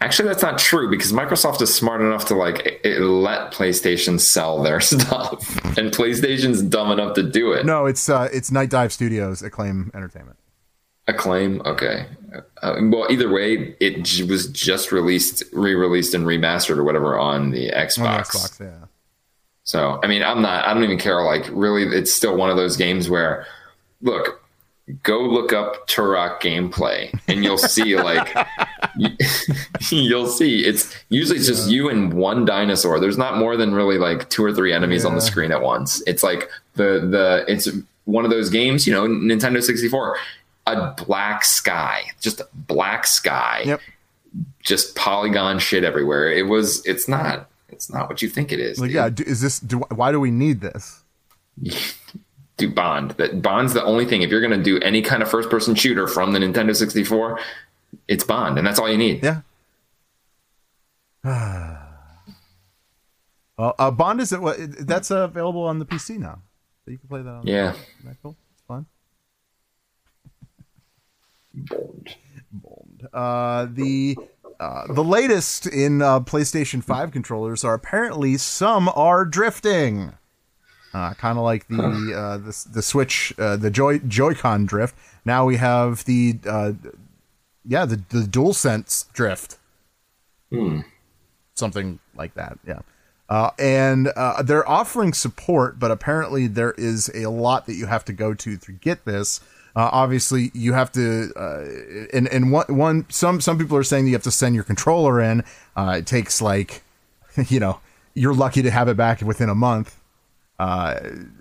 Actually, that's not true because Microsoft is smart enough to like it, it let PlayStation sell their stuff, and PlayStation's dumb enough to do it. No, it's uh, it's Nightdive Studios, Acclaim Entertainment. Acclaim, okay. Uh, well, either way, it j- was just released, re-released, and remastered or whatever on the Xbox. On Xbox, yeah. So, I mean, I'm not, I don't even care. Like, really, it's still one of those games where, look, go look up Turok gameplay and you'll see, like, you- you'll see it's usually it's just you and one dinosaur. There's not more than really like two or three enemies on the screen at once. It's like the, the, it's one of those games, you know, Nintendo 64, a black sky, just black sky Yep. just polygon shit everywhere. It was. It's not. It's not what you think it is. Like, yeah, is this? Do, why do we need this? Do Bond. That Bond's the only thing. If you're gonna do any kind of first person shooter from the Nintendo 64, it's Bond, and that's all you need. Yeah. well, uh, Bond is it? What that's uh, available on the PC now. So you can play that. on Yeah. Isn't that cool? It's fun. Bond. Bond. Uh, the uh, the latest in uh, PlayStation Five controllers are apparently some are drifting. Uh, kind of like the uh, the the Switch, uh, the Joy Joy-Con drift. Now we have the uh, yeah, the the DualSense drift, Hmm. something like that. Yeah. Uh, and uh, they're offering support, but apparently there is a lot that you have to go to to get this. Uh, obviously, you have to, uh, and and one one some some people are saying you have to send your controller in. Uh, it takes like, you know, you're lucky to have it back within a month. Uh,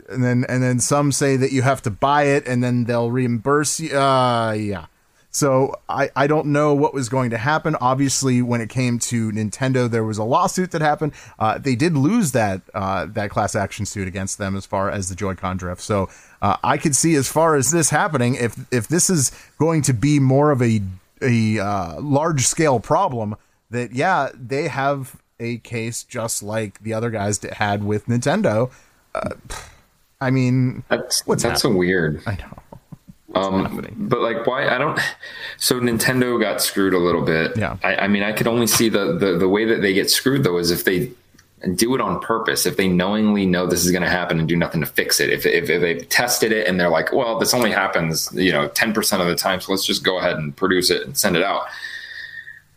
and then and then some say that you have to buy it and then they'll reimburse you. Uh, yeah. So I, I don't know what was going to happen. Obviously, when it came to Nintendo, there was a lawsuit that happened. Uh, they did lose that uh, that class action suit against them as far as the Joy-Con drift. So uh, I could see as far as this happening, if if this is going to be more of a a uh, large scale problem, that yeah, they have a case just like the other guys had with Nintendo. Uh, I mean, That's What's that's so weird. I know. Um, but like, why? I don't. So Nintendo got screwed a little bit. Yeah. I, I mean, I could only see the, the the way that they get screwed though is if they do it on purpose. If they knowingly know this is going to happen and do nothing to fix it. If, if if they've tested it and they're like, well, this only happens, you know, ten percent of the time, so let's just go ahead and produce it and send it out.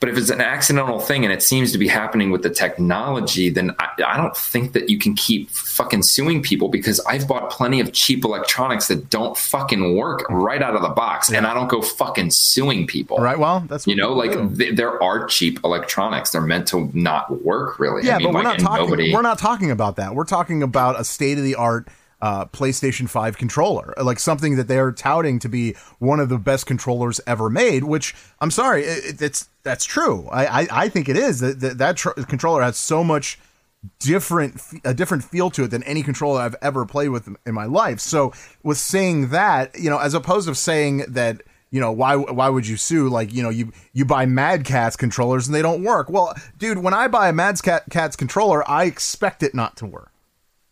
But if it's an accidental thing and it seems to be happening with the technology, then I, I don't think that you can keep fucking suing people because I've bought plenty of cheap electronics that don't fucking work right out of the box, and I don't go fucking suing people. Right. Well, that's You know, like th- there are cheap electronics; they're meant to not work really. Yeah, I mean, but we're like, not talking. Nobody, We're not talking about that. We're talking about a state of the art uh, PlayStation Five controller, like something that they are touting to be one of the best controllers ever made. Which I'm sorry, it, it's that's true. I, I I think it is that that, that tr- controller has so much different a different feel to it than any controller I've ever played with in my life. So with saying that, you know, as opposed to saying that you know why why would you sue like you know you you buy Mad Catz controllers and they don't work. Well, dude, when I buy a Mad Cat Catz controller, I expect it not to work.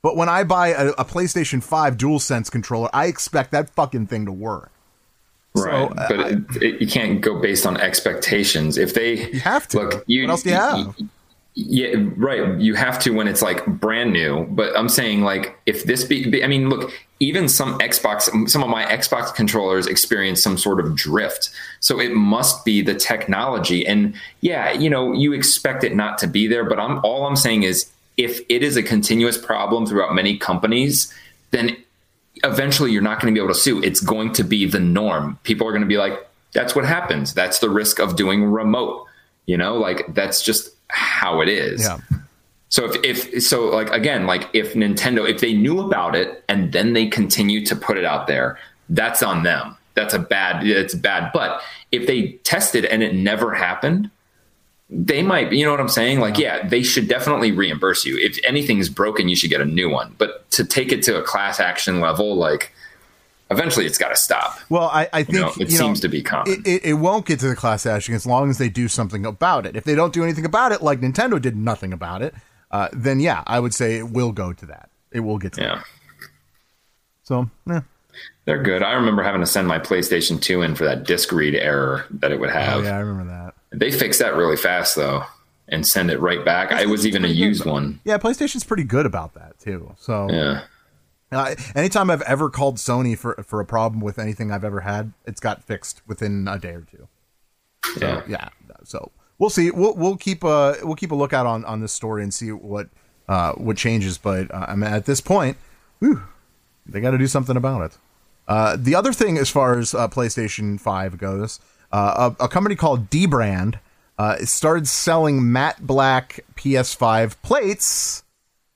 But when I buy a, a PlayStation 5 DualSense controller, I expect that fucking thing to work. right? So, uh, but it, it, you can't go based on expectations. If they You have to. look, you, what else do you have? Yeah, right. You have to when it's like brand new. But I'm saying like if this be, be- I mean, look, even some Xbox, some of my Xbox controllers experience some sort of drift. So it must be the technology. And yeah, you know, you expect it not to be there. But I'm all I'm saying is if it is a continuous problem throughout many companies, then eventually you're not going to be able to sue. It's going to be the norm. People are going to be like, that's what happens. That's the risk of doing remote. You know, like that's just how it is. Yeah. So if, if so like again, like if Nintendo if they knew about it and then they continue to put it out there, that's on them. That's a bad it's bad. But if they tested and it never happened, they might you know what I'm saying? Like, yeah, they should definitely reimburse you. If anything's broken, you should get a new one. But to take it to a class action level, like eventually it's gotta stop. Well, I, I think know, it you know, seems to be common. It, it, won't get to the class action as long as they do something about it. If they don't do anything about it, like Nintendo did nothing about it, uh, then yeah, I would say it will go to that. It will get to Yeah. that. So, yeah. They're good. I remember having to send my PlayStation 2 in for that disc read error that it would Oh, have. yeah, I remember that. They fix that really fast though and send it right back. I was even a used one. Yeah, PlayStation's pretty good about that too. So, Yeah. uh, anytime I've ever called Sony for for a problem with anything I've ever had, it's got fixed within a day or two. Yeah. yeah so we'll see we'll we'll keep a we'll keep a lookout on on this story and see what uh what changes but uh, i mean at this point whew, they got to do something about it uh the other thing as far as uh, playstation 5 goes uh a, a company called dbrand uh started selling matte black ps5 plates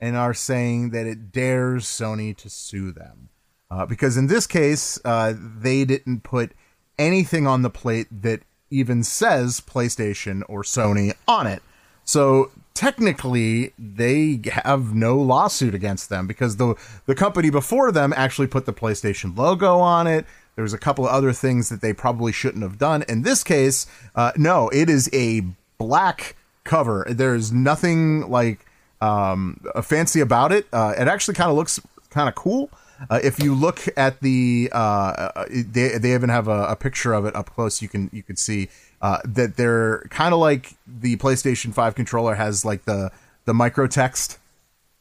and are saying that it dares sony to sue them uh, because in this case, uh, they didn't put anything on the plate that even says PlayStation or Sony on it. So technically, they have no lawsuit against them because the the company before them actually put the PlayStation logo on it. There's a couple of other things that they probably shouldn't have done. In this case, uh, no, it is a black cover. There's nothing like um, fancy about it. Uh, it actually kind of looks kind of cool. Uh, if you look at the, uh, uh, they they even have a, a picture of it up close. You can you can see uh, that they're kind of like the PlayStation Five controller has like the the micro text,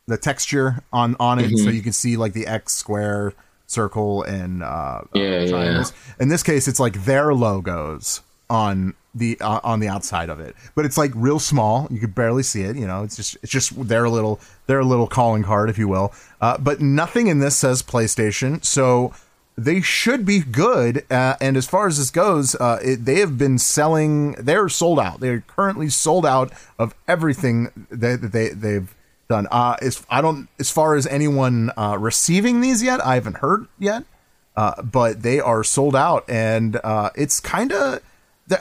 the texture on on it, so you can see like the X square, circle, and uh, Yeah, yeah, triangles. In this case, it's like their logos on the uh, on the outside of it, but it's like real small. You could barely see it. You know, it's just it's just their little their little calling card, if you will. Uh, but nothing in this says PlayStation, so they should be good. Uh, and as far as this goes, uh, it, they have been selling. They're sold out. They're currently sold out of everything that, that they they've done. Uh, as I don't as far as anyone uh, receiving these yet, I haven't heard yet. Uh, but they are sold out, and uh, it's kind of.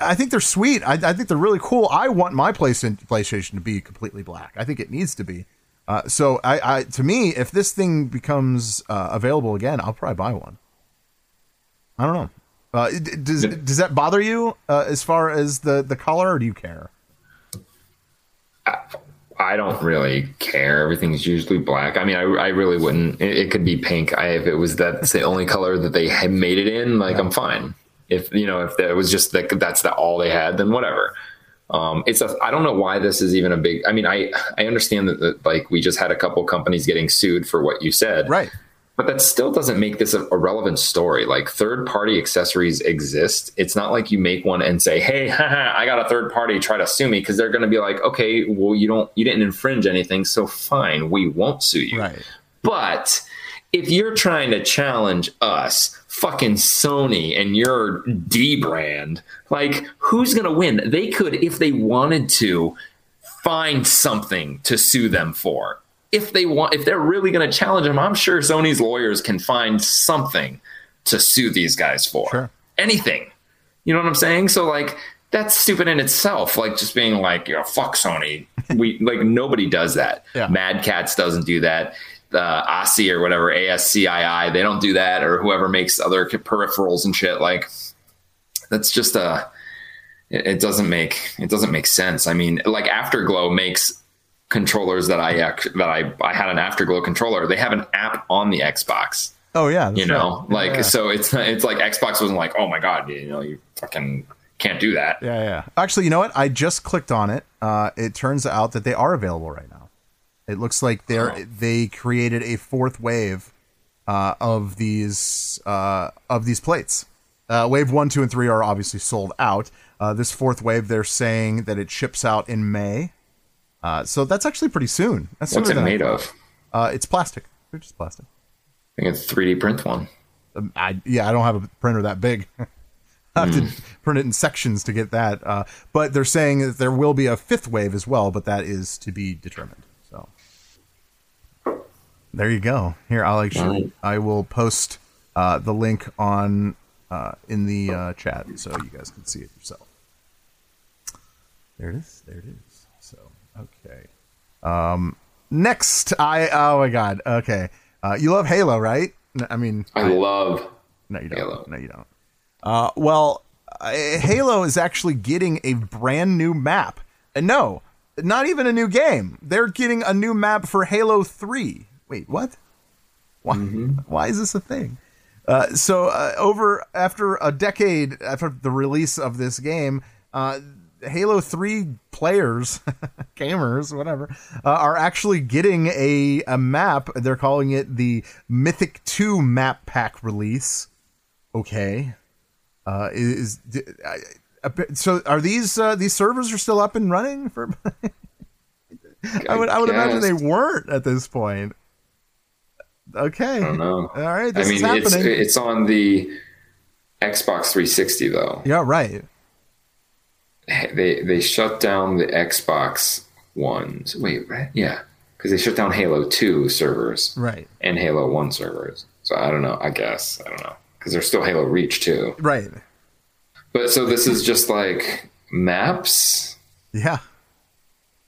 I think they're sweet. I, I, think they're really cool. I want my PlayStation PlayStation to be completely black. I think it needs to be. Uh, so I, I, to me, if this thing becomes uh, available again, I'll probably buy one. I don't know. Uh, does does that bother you uh, as far as the the color, or do you care? I don't really care. Everything's usually black. I mean, I, I really wouldn't. It, it could be pink. I, if it was that's the only color that they had made it in, like yeah. I'm fine. If you know, if that was just that that's the all they had, then whatever. Um, it's a. I don't know why this is even a big. I mean, I I understand that, that like we just had a couple companies getting sued for what you said, right? But that still doesn't make this a, a relevant story. Like third party accessories exist. It's not like you make one and say, "Hey, haha, I got a third party. Try to sue me," because they're going to be like, "Okay, well, you don't, you didn't infringe anything, so fine, we won't sue you." Right. But if you're trying to challenge us, fucking Sony and your dbrand, like who's going to win? They could, if they wanted to, find something to sue them for if they want, if they're really going to challenge him, I'm sure Sony's lawyers can find something to sue these guys for. Sure. Anything. You know what I'm saying? So like that's stupid in itself. Like just being like, you know, fuck Sony. We like nobody does that. Yeah. Mad Catz doesn't do that. Uh, ASI or whatever ASCII, they don't do that, or whoever makes other peripherals and shit. Like that's just a. It, it doesn't make it doesn't make sense. I mean, like Afterglow makes controllers that I that I I had an Afterglow controller. They have an app on the Xbox. Oh yeah, you know, right. like yeah, yeah. so it's it's like Xbox wasn't like, oh my god, you know, you fucking can't do that. Yeah, yeah. Actually, you know what? I just clicked on it. Uh, it turns out that they are available right now. It looks like they're oh. they created a fourth wave uh, of these uh, of these plates. Uh, wave one, two, and three are obviously sold out. Uh, this fourth wave, they're saying that it ships out in May. Uh, so that's actually pretty soon. That's What's it made of? Uh, it's plastic. They're just plastic. I think it's 3D print one. Um, I, yeah, I don't have a printer that big. I have mm. to print it in sections to get that. Uh, but they're saying that there will be a fifth wave as well, but that is to be determined. So there you go. Here, I'll actually, right. I will post uh, the link on uh, in the uh, chat so you guys can see it yourself. There it is. There it is. Okay. Um, next, I oh my god. Okay, uh, you love Halo, right? I mean, I, I love. No, you don't. Halo. No, you don't. Uh, well, uh, Halo is actually getting a brand new map. And no, not even a new game. They're getting a new map for Halo Three. Wait, what? Why? Mm-hmm. Why is this a thing? Uh, so uh, over after a decade after the release of this game, uh, Halo 3 players, gamers, whatever, uh, are actually getting a, a map. They're calling it the Mythic 2 map pack release. Okay. Uh, is uh, so are these uh, these servers are still up and running for I would I would imagine they weren't at this point. Okay. I don't know. All right, I mean, it's it's on the Xbox 360 though. Yeah, right they they shut down the Xbox ones. Wait, right? Yeah, because they shut down Halo Two servers, right, and Halo One servers. So I don't know. I guess I don't know because there's still Halo Reach too, right? But so this is just like maps. Yeah.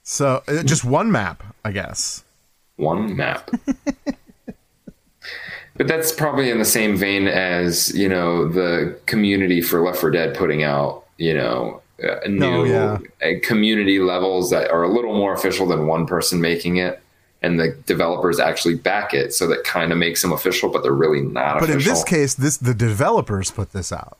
So uh, just one map, I guess. One map. but that's probably in the same vein as you know the community for Left 4 Dead putting out you know uh, new oh, yeah. Uh, community levels that are a little more official than one person making it and the developers actually back it so that kind of makes them official but they're really not but official. in this case this the developers put this out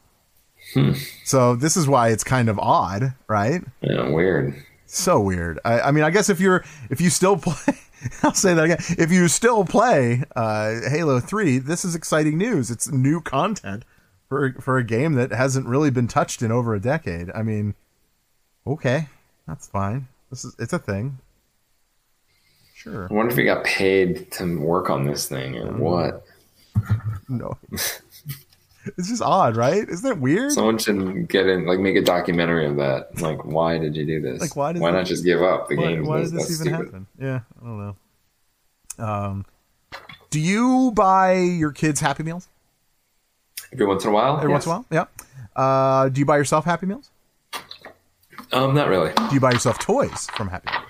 hmm. so this is why it's kind of odd right yeah weird so weird I, I mean i guess if you're if you still play I'll say that again. If you still play uh, Halo 3, this is exciting news. It's new content for for a game that hasn't really been touched in over a decade. I mean, okay, that's fine. This is it's a thing. Sure. I wonder if he got paid to work on this thing or what. No. it's just odd, right? Isn't it weird? Someone should get in, like, make a documentary of that. Like, why did you do this? Like, why does why not just give up? The why, game why did this even stupid. happen? Yeah, I don't know. Um, do you buy your kids Happy Meals Every once in a while, every once in a while? Yeah. Uh, do you buy yourself Happy Meals? Um, not really. Do you buy yourself toys from Happy Meals?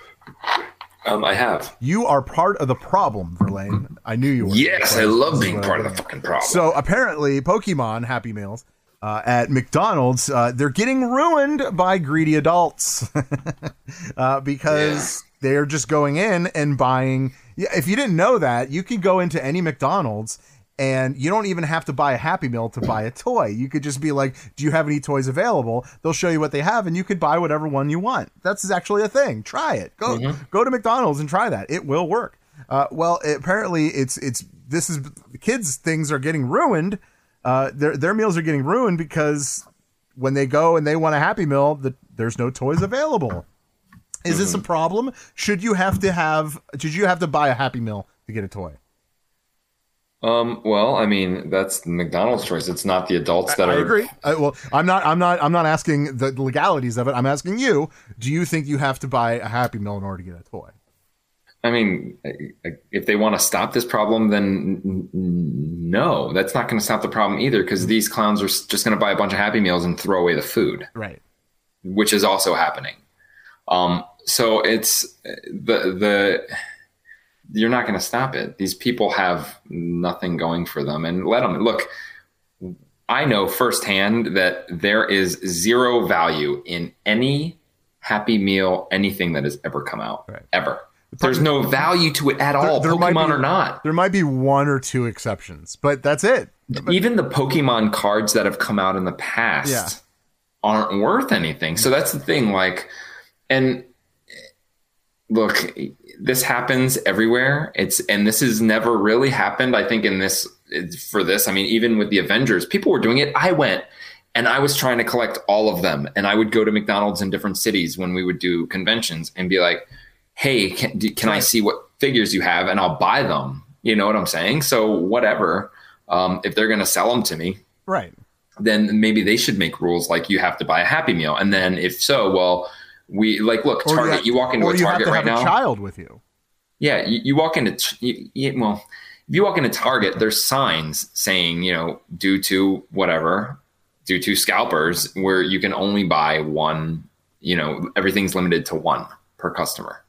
Um, I have. You are part of the problem, Verlaine. I knew you were. Yes, I love being part of the fucking problem. So apparently, Pokemon Happy Meals uh, at McDonald's, uh, they're getting ruined by greedy adults uh, because they're just going in and buying. Yeah, if you didn't know that, you could go into any McDonald's and you don't even have to buy a Happy Meal to buy a toy. You could just be like, "Do you have any toys available?" They'll show you what they have, and you could buy whatever one you want. That's actually a thing. Try it. Go go to McDonald's and try that. It will work. Uh, well, apparently, it's it's this is kids' things are getting ruined. Uh, their their meals are getting ruined because when they go and they want a Happy Meal, the, there's no toys available. Is this a problem? Should you have to have? Should you have to buy a Happy Meal to get a toy? Um, well, I mean, that's McDonald's choice. It's not the adults that I are. I agree. I, well, I'm not. I'm not. I'm not asking the legalities of it. I'm asking you. Do you think you have to buy a Happy Meal in order to get a toy? I mean, if they want to stop this problem, then no, that's not going to stop the problem either. Because these clowns are just going to buy a bunch of Happy Meals and throw away the food, Right. which is also happening. Um, so it's the the you're not going to stop it. These people have nothing going for them, and let them look. I know firsthand that there is zero value in any Happy Meal, anything that has ever come out, Right. ever. There's no value to it at all, there Pokemon be- or not. There might be one or two exceptions, but that's it. Even the Pokemon cards that have come out in the past Yeah. aren't worth anything. So that's the thing. Like, and look, this happens everywhere. It's and this has never really happened. I think in this for this. I mean, even with the Avengers, people were doing it. I went and I was trying to collect all of them, and I would go to McDonald's in different cities when we would do conventions and be like, "Hey, can, do- can I see what figures you have?" And I'll buy them. You know what I'm saying? So whatever. Um, if they're going to sell them to me, Right. then maybe they should make rules like you have to buy a Happy Meal. And then if so, well, we like look Or Target. have- You, walk into a you Target right have now. a child with you. Yeah, you, you walk into you, you, well, if you walk into Target, there's signs saying you know due to whatever, due to scalpers, where you can only buy one. You know, everything's limited to one per customer.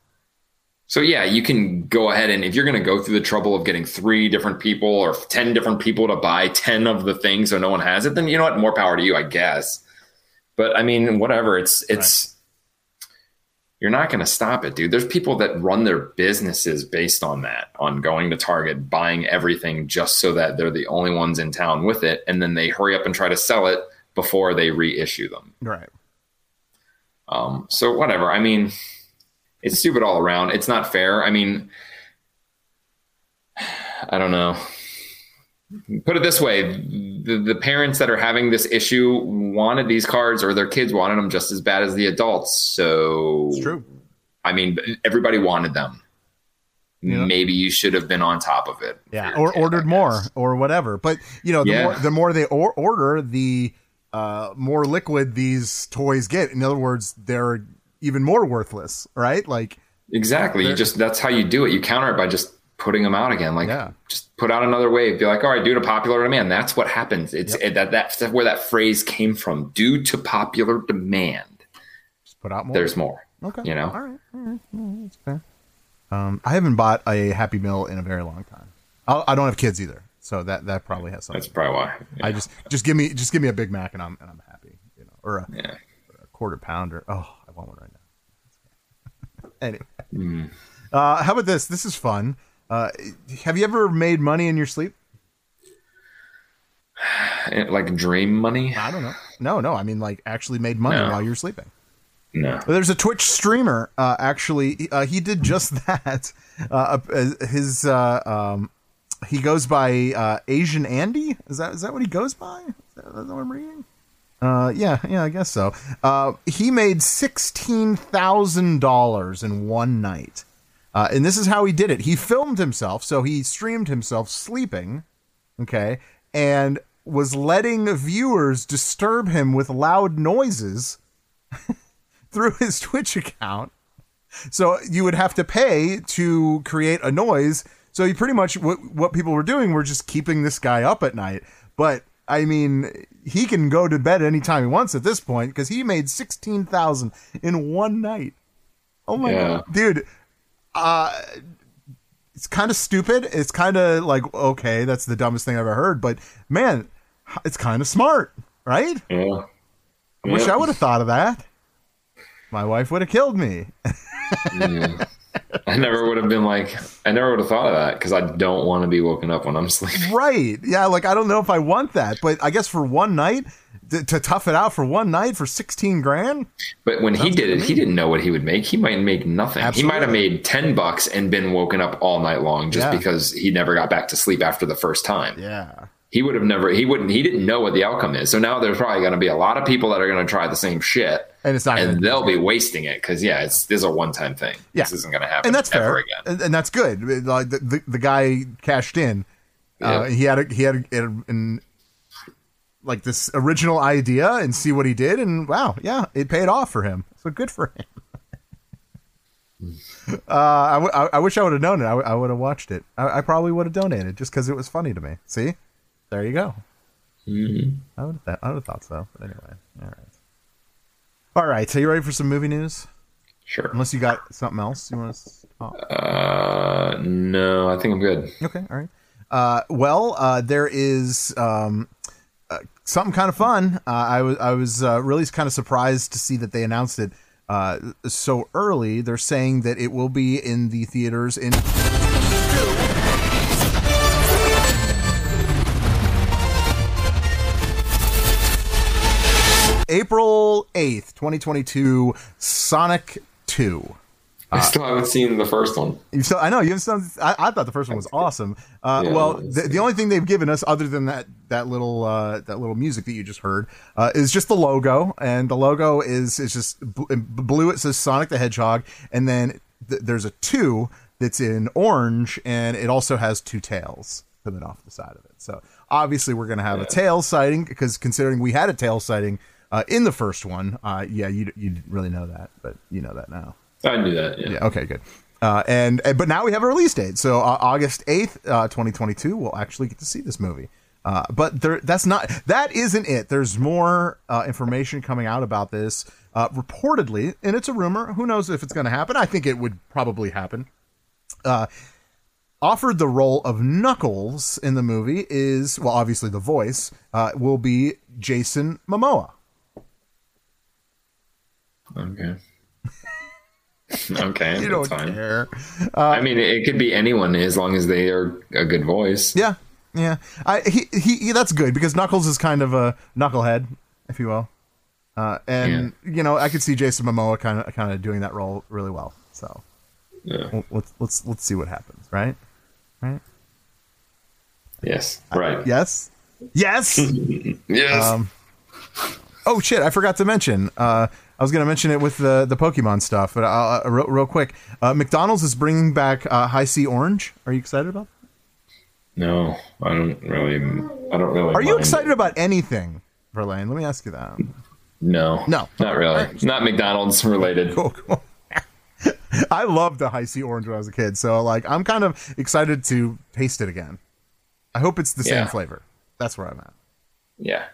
So yeah, you can go ahead and if you're going to go through the trouble of getting three different people or ten different people to buy ten of the things so no one has it, then you know what? More power to you, I guess. But I mean, whatever. It's it's you're not going to stop it, dude. There's people that run their businesses based on that, on going to Target, buying everything just so that they're the only ones in town with it, and then they hurry up and try to sell it before they reissue them. Right. Um, so whatever. I mean, it's stupid all around. It's not fair. I mean, I don't know. Put it this way: the, the parents that are having this issue wanted these cards, or their kids wanted them just as bad as the adults. So It's true. I mean, everybody wanted them. Yeah. Maybe you should have been on top of it. Yeah, or kid, ordered more or whatever. But you know, the Yeah. more the more they or- order, the uh, more liquid these toys get. In other words, they're even more worthless, right? Like, Exactly. You just that's how you do it. You counter it by just putting them out again. Like Yeah. just put out another wave. Be like, all right, due to popular demand. That's what happens. It's it, that that's where that phrase came from. Due to popular demand, just put out more. there's more. okay, you know? all right, all right, all right, that's fair. Um, I haven't bought a Happy Meal in a very long time. I'll, I don't have kids either, so that that probably has something. That's probably why. I just just give me just give me a Big Mac and I'm and I'm happy, you know, or a, Yeah. a quarter pounder. Oh, I want one right now. anyway, Hmm. uh, how about this? This is fun. Uh, have you ever made money in your sleep? Like dream money? I don't know. No, no. I mean, like actually made money No. while you're sleeping. No. There's a Twitch streamer. Uh, actually, uh, he did just that. Uh, uh, his uh, um, he goes by uh, Asian Andy. Is that is that what he goes by? that what I'm reading? Uh, yeah, yeah, I guess so. He made sixteen thousand dollars in one night, uh, and this is how he did it. He filmed himself, so he streamed himself sleeping, okay, and was letting viewers disturb him with loud noises through his Twitch account. So you would have to pay to create a noise. So you pretty much what what people were doing were just keeping this guy up at night. But I mean, he can go to bed anytime he wants at this point because he made sixteen thousand in one night. Oh my Yeah. god, dude! Uh, it's kind of stupid. It's kind of like okay, that's the dumbest thing I've ever heard. But man, it's kind of smart, right? Yeah. I wish Yeah. I would have thought of that. My wife would have killed me. I never would have been like, I never would have thought of that because I don't want to be woken up when I'm sleeping. right? Yeah, like I don't know if I want that, but I guess for one night to, to tough it out for one night for sixteen grand. But when he did it, he didn't know what he would make. He might make nothing. He might have made 10 bucks and been woken up all night long just Yeah. because he never got back to sleep after the first time. Yeah. He would have never, he wouldn't, he didn't know what the outcome is. So now there's probably going to be a lot of people that are going to try the same shit. And it's not gonna and they'll be wasting it because, yeah, it's, this is a one time thing. Yeah. This isn't going to happen and that's ever fair, again. and, and that's good. Like the, the, the guy cashed in. Uh, he had a, he had a, an like this original idea and see what he did, and wow, yeah, it paid off for him. So good for him. uh, I, w- I, wish I would have known it. I, w- I would have watched it. I, I probably would have donated just because it was funny to me. See, there you go. Mhm. I would have I would have thought so. But anyway, all right. All right. So you ready for some movie news? Sure. Unless you got something else you want to talk. Uh, no, I think I'm good. Okay, all right. Uh, well, uh, there is um, something kind of fun. Uh, I was I was uh, really kind of surprised to see that they announced it uh, so early. They're saying that it will be in the theaters in. April 8th, 2022, Sonic 2. I still haven't seen the first one. You still, I know you. Still, I, I thought the first one was awesome. Uh, Yeah, well, the, the only thing they've given us, other than that that little uh, that little music that you just heard, uh, is just the logo, and the logo is is just bl- blue. It says Sonic the Hedgehog, and then th- there's a two that's in orange, and it also has two tails coming off the side of it. So obviously, we're gonna have a tail sighting because considering we had a tail sighting uh, in the first one, uh, yeah, you you didn't really know that, but you know that now. I knew that. Yeah. Yeah. Okay. Good. Uh, and, and but now we have a release date, so uh, August eighth, uh, twenty twenty two. We'll actually get to see this movie. Uh, but there, that's not that isn't it. There's more uh, information coming out about this. Uh, reportedly, and it's a rumor. Who knows if it's going to happen? I think it would probably happen. Uh, offered the role of Knuckles in the movie is well, obviously the voice uh, will be Jason Momoa. Okay. okay. You don't fine. care. I mean, it could be anyone as long as they are a good voice. Yeah, yeah. I he, he he- that's good because Knuckles is kind of a knucklehead, if you will. Uh, and you know, I could see Jason Momoa kind of kind of doing that role really well. So Yeah. let's let's let's see what happens, right? Right? Yes. Right. Yes. Yes. Yes. Um, oh shit! I forgot to mention. Uh, I was going to mention it with the the Pokemon stuff, but uh, uh, real, real quick, uh, McDonald's is bringing back uh, Hi-C Orange. Are you excited about? That? No, I don't really. I don't really. Are you excited it. about anything, Verlaine? Let me ask you that. No. No. Not really. Not McDonald's related. Cool, cool. I loved the Hi-C orange when I was a kid, so like I'm kind of excited to taste it again. I hope it's the Yeah. same flavor. That's where I'm at. Yeah.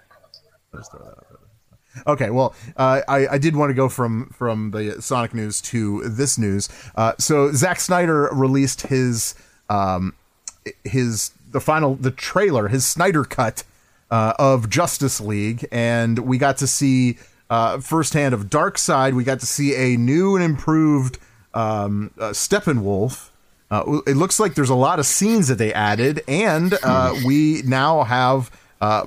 Throw that out there. Okay, well, uh, I, I did want to go from from the Sonic news to this news. Uh, so Zack Snyder released his um, his the final the trailer, his Snyder cut uh, of Justice League, and we got to see uh, firsthand of Darkseid. We got to see a new and improved um, uh, Steppenwolf. Uh, it looks like there's a lot of scenes that they added, and we now have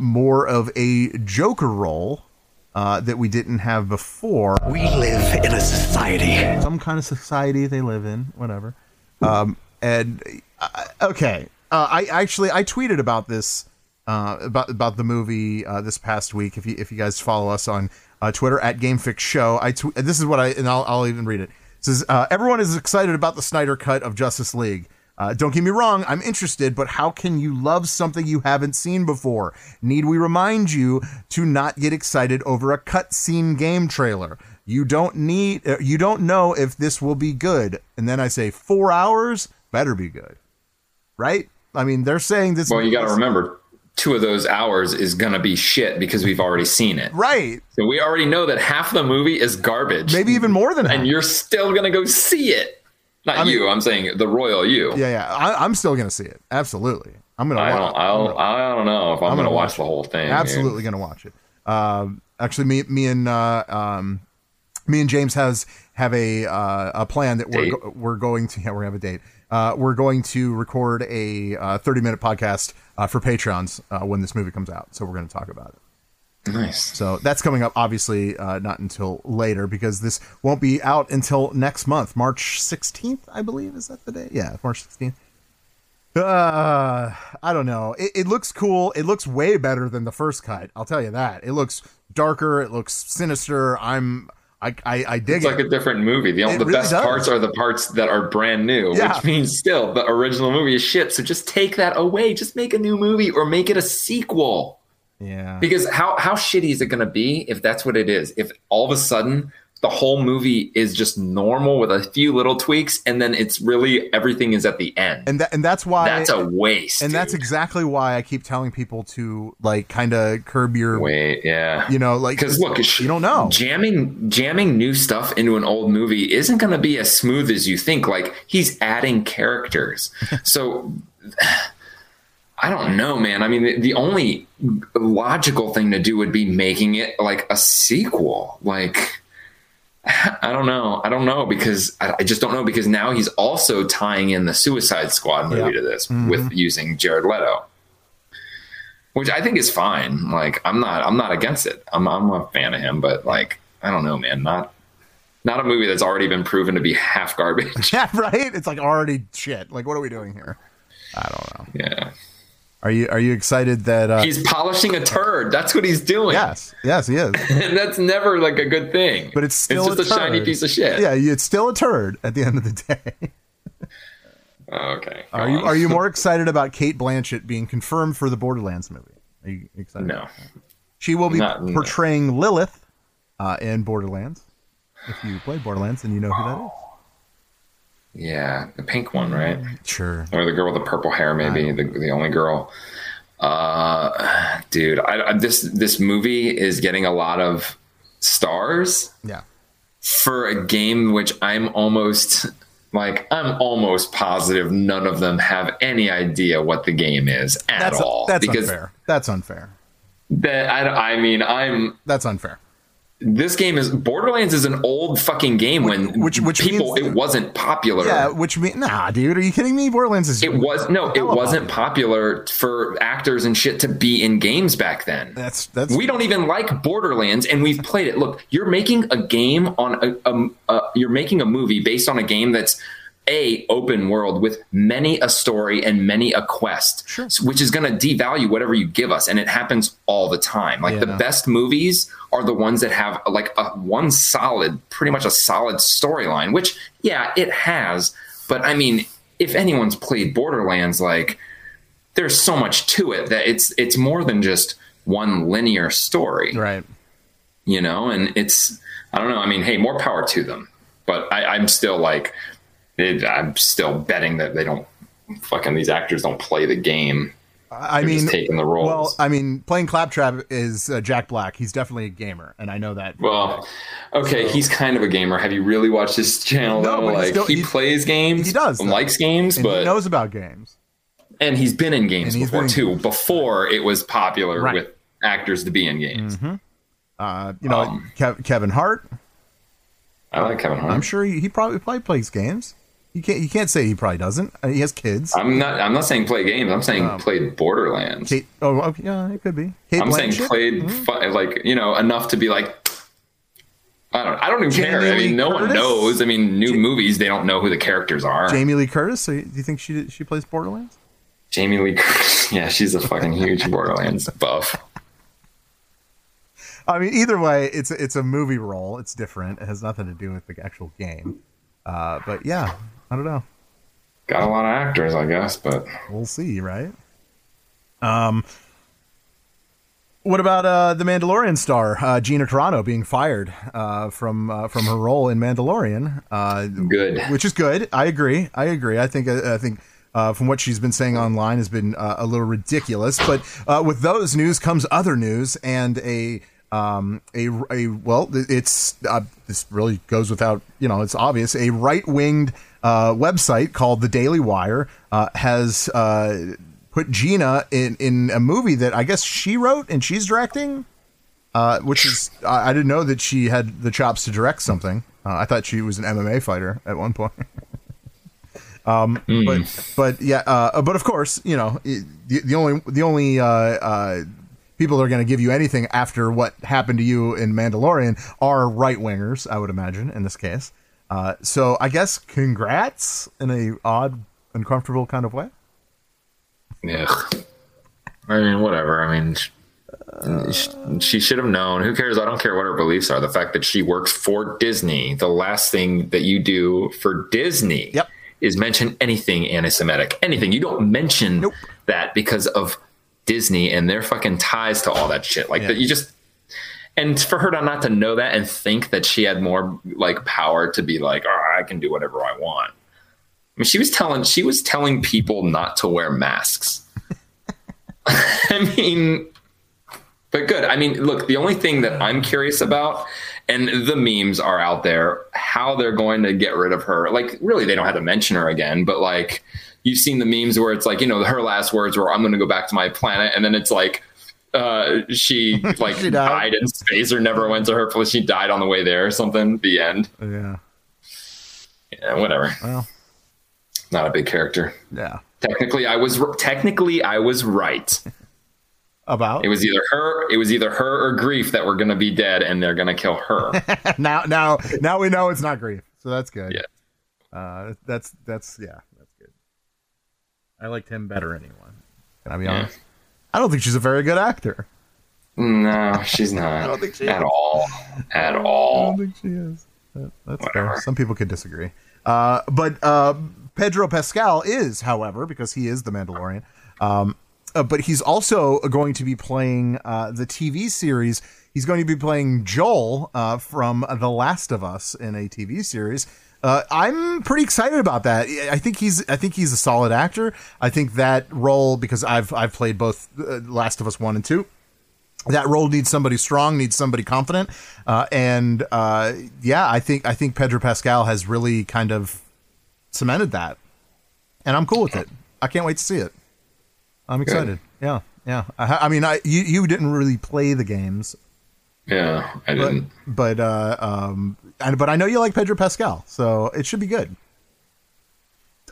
more of a Joker role uh, that we didn't have before. We live in a society. Some kind of society they live in, whatever. Um, and uh, okay, uh, I actually I tweeted about this uh, about about the movie uh, this past week. If you if you guys follow us on uh, Twitter at GameFix Show, I tw- this is what I and I'll, I'll even read it. It says uh, everyone is excited about the Snyder cut of Justice League. Uh, don't get me wrong, I'm interested, but how can you love something you haven't seen before? Need we remind you to not get excited over a cutscene game trailer? You don't need, uh, you don't know if this will be good. And then I say, four hours better be good, right? I mean, they're saying this. Well, you got to remember, two of those hours is going to be shit because we've already seen it. Right. So we already know that half the movie is garbage. Maybe even more than that. And you're still going to go see it. Not I mean- you. I'm saying the royal you. Yeah, yeah. I, I'm still gonna see it. Absolutely. I'm gonna. I watch don't. I'll, I don't know if I'm, I'm going to gonna watch watch the whole thing. dude. Absolutely gonna watch it. Um, actually, me, me and uh, um, me and James has have a uh, a plan that we're go- we're going to. Yeah, we have a date. Uh, we're going to record a uh, 30 minute podcast uh, for Patreons uh, when this movie comes out. So we're going to talk about it. Nice. So that's coming up, obviously, uh, not until later because this won't be out until next month, March 16th, I believe. Is that the day? Yeah, March 16th. Uh, I don't know. It, it looks cool. It looks way better than the first cut. I'll tell you that. It looks darker. It looks sinister. I'm, I, I, I dig it. It's it. like a different movie. The, the really best does. parts are the parts that are brand new, Yeah. which means still the original movie is shit. So just take that away. Just make a new movie or make it a sequel. Yeah. Because how how shitty is it going to be if that's what it is? If all of a sudden the whole movie is just normal with a few little tweaks, and then it's really everything is at the end. And that, and that's why that's a waste. and that's exactly why I keep telling people to like kind of curb your, wait, yeah. you know, like Because look, you don't know. jamming jamming new stuff into an old movie isn't going to be as smooth as you think. Like he's adding characters, so I don't know, man. I mean, the, the only logical thing to do would be making it like a sequel. Like I don't know, I don't know because I, I just don't know because now he's also tying in the Suicide Squad movie Yeah. to this Mhm. with using Jared Leto which I think is fine. Like I'm not I'm not against it. I'm I'm a fan of him, but like I don't know, man. Not not a movie that's already been proven to be half garbage. Yeah, right. It's like already shit. Like, what are we doing here? I don't know. yeah. Are you are you excited that uh, He's polishing a turd. That's what he's doing. yes, yes, he is. and that's never like a good thing. But it's still it's just a, a, shiny piece of shit. Yeah, it's still a turd at the end of the day. Oh, okay. Are go you are you more excited about Cate Blanchett being confirmed for the Borderlands movie? Are you excited? No. She will be Not- no. portraying Lilith uh, in Borderlands. If you played Borderlands, then you know who that is. Yeah, the pink one, right? Sure. Or the girl with the purple hair, maybe the the only girl. Uh, dude, I, I, this this movie is getting a lot of stars. Yeah. for a game which I'm almost like I'm almost positive none of them have any idea what the game is at That's all. that's because unfair. That's unfair. that I, I mean I'm That's unfair. This game is Borderlands is an old fucking game when which- which people means- it wasn't popular. Yeah, which mean nah, dude, are you kidding me? Borderlands is It was no, it wasn't popular for actors and shit to be in games back then. That's that's we don't even like Borderlands, and we've played it. Look, you're making a game on a, a, a you're making a movie based on a game that's a open world with many a story and many a quest, Sure. which is going to devalue whatever you give us, and it happens all the time. Like the best movies are the ones that have like a one solid, pretty much a solid storyline. Which, yeah, it has, but I mean, if anyone's played Borderlands, like there's so much to it that it's it's more than just one linear story right. you know and it's i don't know i mean hey more power to them but I, i'm still like it, i'm still betting that they don't fucking these actors don't play the game I They're mean, taking the roles. well, I mean, playing Claptrap is uh, Jack Black. He's definitely a gamer, and I know that. well okay he's kind of a gamer have you really watched his channel No, like still- he plays games he does, likes games and he but knows about games. and he's been in games before been too before it was popular Right. with actors to be in games Uh, you know, Um, Kev- Kevin Hart. i like kevin hart I'm sure he, he probably probably plays games. You can't you can't say he probably doesn't. Uh, he has kids. i'm not i'm not saying play games i'm saying Um, played borderlands Cate, oh, okay, yeah, it could be. Cate I'm saying Blanchett? played Mhm. fi- like you know enough to be like I don't I don't even care. I mean, no one knows. I mean, new movies they don't know who the characters are. Jamie Lee Curtis. So do you think she she plays Borderlands? Jamie Lee Curtis. Yeah, she's a fucking huge Borderlands buff. I mean, either way, it's it's a movie role. It's different. It has nothing to do with the actual game. Uh, but yeah, I don't know. Got a lot of actors, I guess, but We'll see, right? Um, what about uh, the Mandalorian star uh, Gina Carano being fired uh, from uh, from her role in Mandalorian? Uh, good, which is good. I agree. I agree. I think I think uh, from what she's been saying online has been uh, a little ridiculous. But uh, with those news comes other news and a um, a, a well, it's uh, this really goes without you know it's obvious. A right winged uh, website called the Daily Wire uh, has uh, put Gina in in a movie that I guess she wrote and she's directing. Uh, which is I, I didn't know that she had the chops to direct something. Uh, I thought she was an MMA fighter at one point. Um, but but yeah, uh, but of course, you know, it- the, the only the only uh, uh, people that are going to give you anything after what happened to you in Mandalorian are right wingers, I would imagine in this case. Uh, so I guess congrats in a odd, uncomfortable kind of way. yeah. I mean, whatever. I mean, sh- sh- she should have known. Who cares? I don't care what her beliefs are. The fact that she works for Disney, the last thing that you do for Disney Yep. is mention anything anti-Semitic. Anything. You don't mention that because of Disney and their fucking ties to all that shit. Like that, you just. And for her to not to know that and think that she had more like power to be like, oh, I can do whatever I want. I mean, she was telling she was telling people not to wear masks. I mean, but good. I mean, look, the only thing that I'm curious about, and the memes are out there, how they're going to get rid of her. Like, really, they don't have to mention her again, but like, you've seen the memes where it's like, you know, her last words were, I'm going to go back to my planet. And then it's like, uh, she like She died. died in space or never went to her place. She died on the way there or something. The end. Yeah. Yeah, whatever. Well, Not a big character. yeah. Technically, I was technically I was right. About It was either her, it was either her or Greef that were going to be dead, and they're going to kill her. now now now we know it's not Greef, so that's good. Yeah. Uh, that's that's yeah, that's good. I liked him better anyway. Can I be Yeah. honest? I don't think she's a very good actor. no, she's not. I don't think she at is. all. At all. I don't think she is. That- that's Whatever. fair. Some people could disagree. Uh, but uh, Pedro Pascal is, however, because he is the Mandalorian. Um, uh, but he's also going to be playing uh, the TV series. He's going to be playing Joel uh, from The Last of Us in a TV series. Uh, I'm pretty excited about that. I think he's I think he's a solid actor. I think that role because I've I've played both uh, Last of Us one and two that role needs somebody strong, needs somebody confident, uh, and uh, yeah, I think I think Pedro Pascal has really kind of cemented that, and I'm cool with it. I can't wait to see it. I'm excited. Yeah, yeah. I, I mean, I you you didn't really play the games, Yeah, I but didn't. but uh, um, and, but I know you like Pedro Pascal, so it should be good.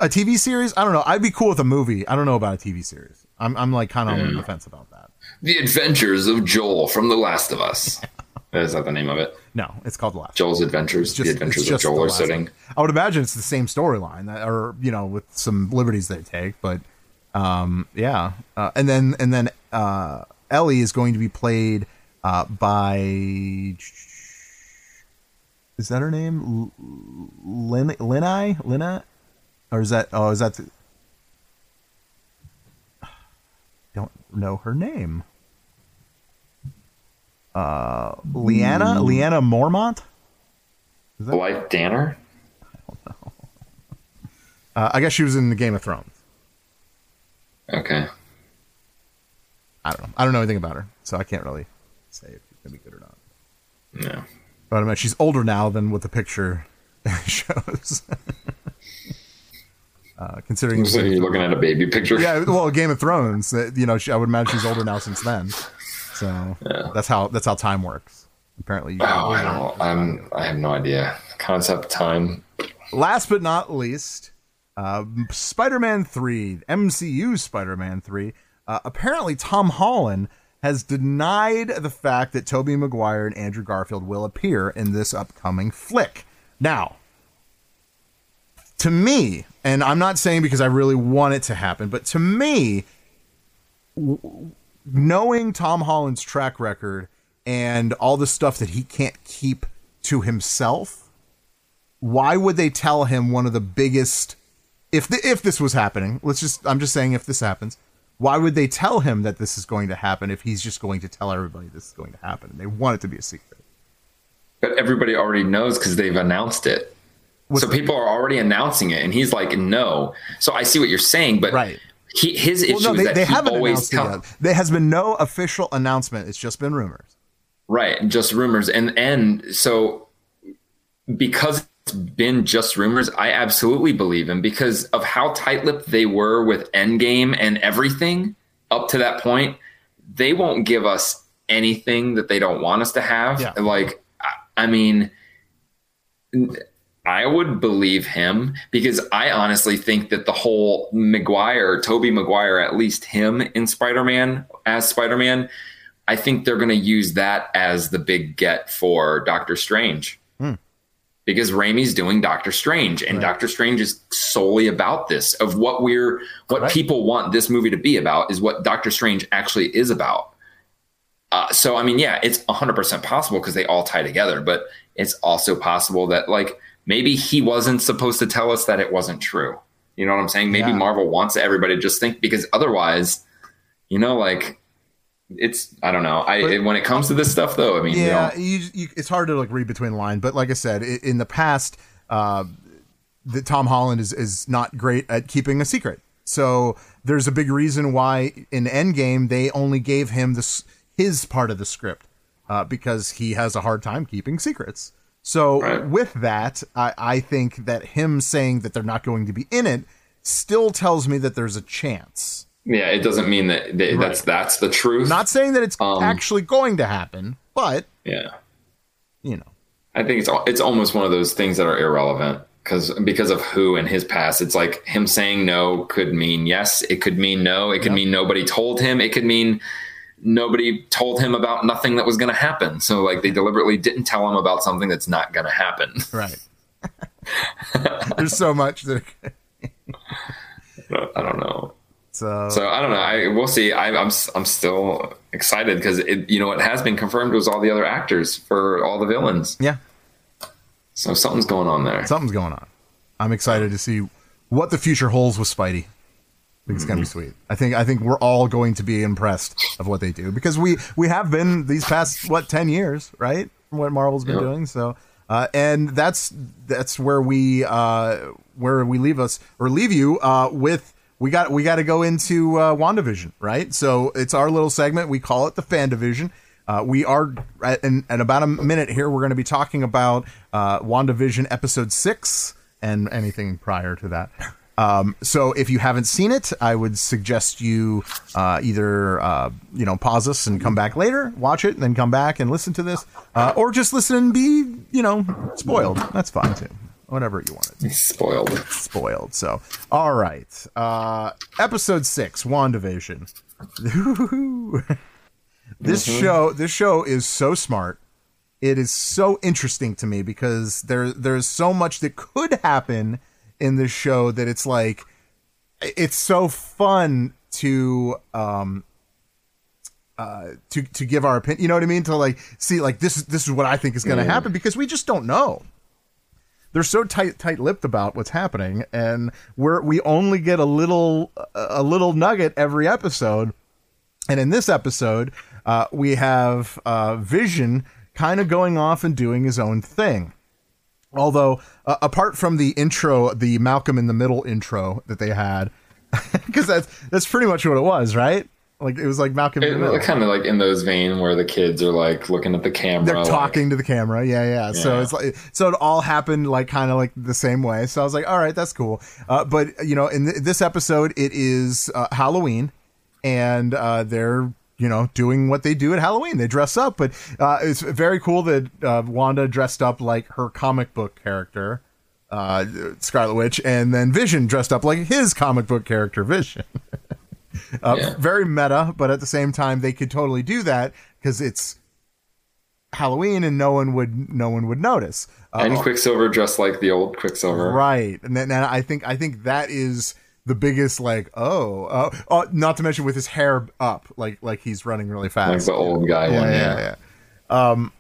A TV series? I don't know. I'd be cool with a movie. I don't know about a TV series. I'm I'm like kind of on the fence about that. The Adventures of Joel from The Last of Us. Is that the name of it? No, it's called Last. Joel's Adventures. just- the Adventures of Joel are sitting. I would imagine it's the same storyline, that- or you know, with some liberties they take. But um, yeah, uh, and then and then uh, Ellie is going to be played uh, by. Is that her name? Lin Linai Lina, or is that? Oh, is that? The, don't know her name. Uh, Leanna Lyanna Mormont. Blythe Danner? Uh, I guess she was in the Game of Thrones. Okay. I don't know. I don't know anything about her, so I can't really say if she's gonna be good or not. No. But I mean, she's older now than what the picture shows. uh, considering, So you're looking at a baby picture? yeah, well, Game of Thrones. You know, she, I would imagine she's older now since then. So that's how that's how time works. Apparently, you Oh, I don't. I'm. I have no idea. Concept time. Last but not least, uh, Spider-Man Three, MCU Spider-Man Three. Uh, apparently, Tom Holland has denied the fact that Tobey Maguire and Andrew Garfield will appear in this upcoming flick. Now, to me, and I'm not saying because I really want it to happen, but to me, w- knowing Tom Holland's track record and all the stuff that he can't keep to himself, why would they tell him one of the biggest if the, if this was happening? Let's just I'm just saying if this happens, why would they tell him that this is going to happen if he's just going to tell everybody this is going to happen? And they want it to be a secret. But everybody already knows because they've announced it. so people are already announcing it, and he's like, "No." So I see what you're saying, but right. He, his issue Well, no, is that they he haven't always tell. There has been no official announcement. It's just been rumors. right, just rumors, and and so because been just rumors, I absolutely believe him because of how tight-lipped they were with Endgame and everything up to that point. They won't give us anything that they don't want us to have. Yeah. Like, I- I mean. I would believe him because I honestly think that the whole Maguire, Tobey Maguire, at least him in Spider Man as Spider Man, I think they're going to use that as the big get for Doctor Strange. Because Raimi's doing Doctor Strange, and Doctor Strange is solely about this of what we're what Right. people want this movie to be about is what Doctor Strange actually is about. Uh, so I mean, yeah, it's 100% possible because they all tie together, but it's also possible that like maybe he wasn't supposed to tell us that it wasn't true. You know what I'm saying? Maybe Yeah. Marvel wants everybody to just think because otherwise, you know, like it's I don't know. I But- when it comes to this stuff though, I mean, you Yeah, know, you, you, it's hard to like read between line. But like I said, i- in the past, uh, that Tom Holland is is not great at keeping a secret. So there's a big reason why in Endgame they only gave him this his part of the script uh, because he has a hard time keeping secrets. So Right. with that, I, I think that him saying that they're not going to be in it still tells me that there's a chance. Yeah, it doesn't mean that, that that's that's the truth. Not saying that it's Um, actually going to happen, but yeah. you know. I think it's it's almost one of those things that are irrelevant because because of who and his past. It's like him saying no could mean yes. It could mean no. It could mean nobody told him. It could mean nobody told him about nothing that was going to happen. So like they deliberately didn't tell him about something that's not going to happen. Right. There's so much that. I don't know. So, So I don't know. I we'll see. I, I'm s- I'm still excited because it you know it has been confirmed was all the other actors for all the villains. yeah, So something's going on there. something's going on. I'm excited to see what the future holds with Spidey. I think it's gonna be sweet. I think I think we're all going to be impressed of what they do because we we have been these past what ten years, right? What Marvel's been Yep. doing. So, uh, and that's that's where we uh, where we leave us or leave you uh, with. We got we got to go into uh, Wandavision, right? So it's our little segment. We call it the Fan Division. Uh, we are at, in, in about a minute here. We're going to be talking about uh, WandaVision episode six and anything prior to that. Um, so if you haven't seen it, I would suggest you uh, either uh, you know pause us and come back later, watch it, and then come back and listen to this, uh, or just listen and be you know spoiled. That's fine too. Whatever you want. He's spoiled. Spoiled. So all right, uh, episode six, WandaVision. this show, this show is so smart it is so interesting to me because there there's so much that could happen in this show that it's like it's so fun to um uh to to give our opinion you know what i mean to like see like this is this is what i think is going to happen because we just don't know they're so tight tight-lipped about what's happening and we're we only get a little a little nugget every episode and in this episode, uh, we have uh, Vision kind of going off and doing his own thing. Although, uh, apart from the intro, the Malcolm in the Middle intro that they had, because that's that's pretty much what it was, right? Like it was like Malcolm. It, kind of like in those vein where the kids are like looking at the camera. They're like- talking to the camera, yeah, yeah. So it's like so it all happened like kind of like the same way. So I was like, all right, that's cool. Uh, but you know, in th- this episode, it is uh, Halloween, and uh, they're you know doing what they do at Halloween. They dress up, but uh, it's very cool that uh, Wanda dressed up like her comic book character, uh, Scarlet Witch, and then Vision dressed up like his comic book character, Vision. uh, Yeah. Very meta, but at the same time, they could totally do that because it's Halloween and no one would no one would notice. Uh, and Quicksilver dressed like the old Quicksilver. Right, and then and I think I think that is the biggest like oh uh, uh, not to mention with his hair up like like he's running really fast Like the old guy yeah, one. yeah, Yeah. yeah. Um,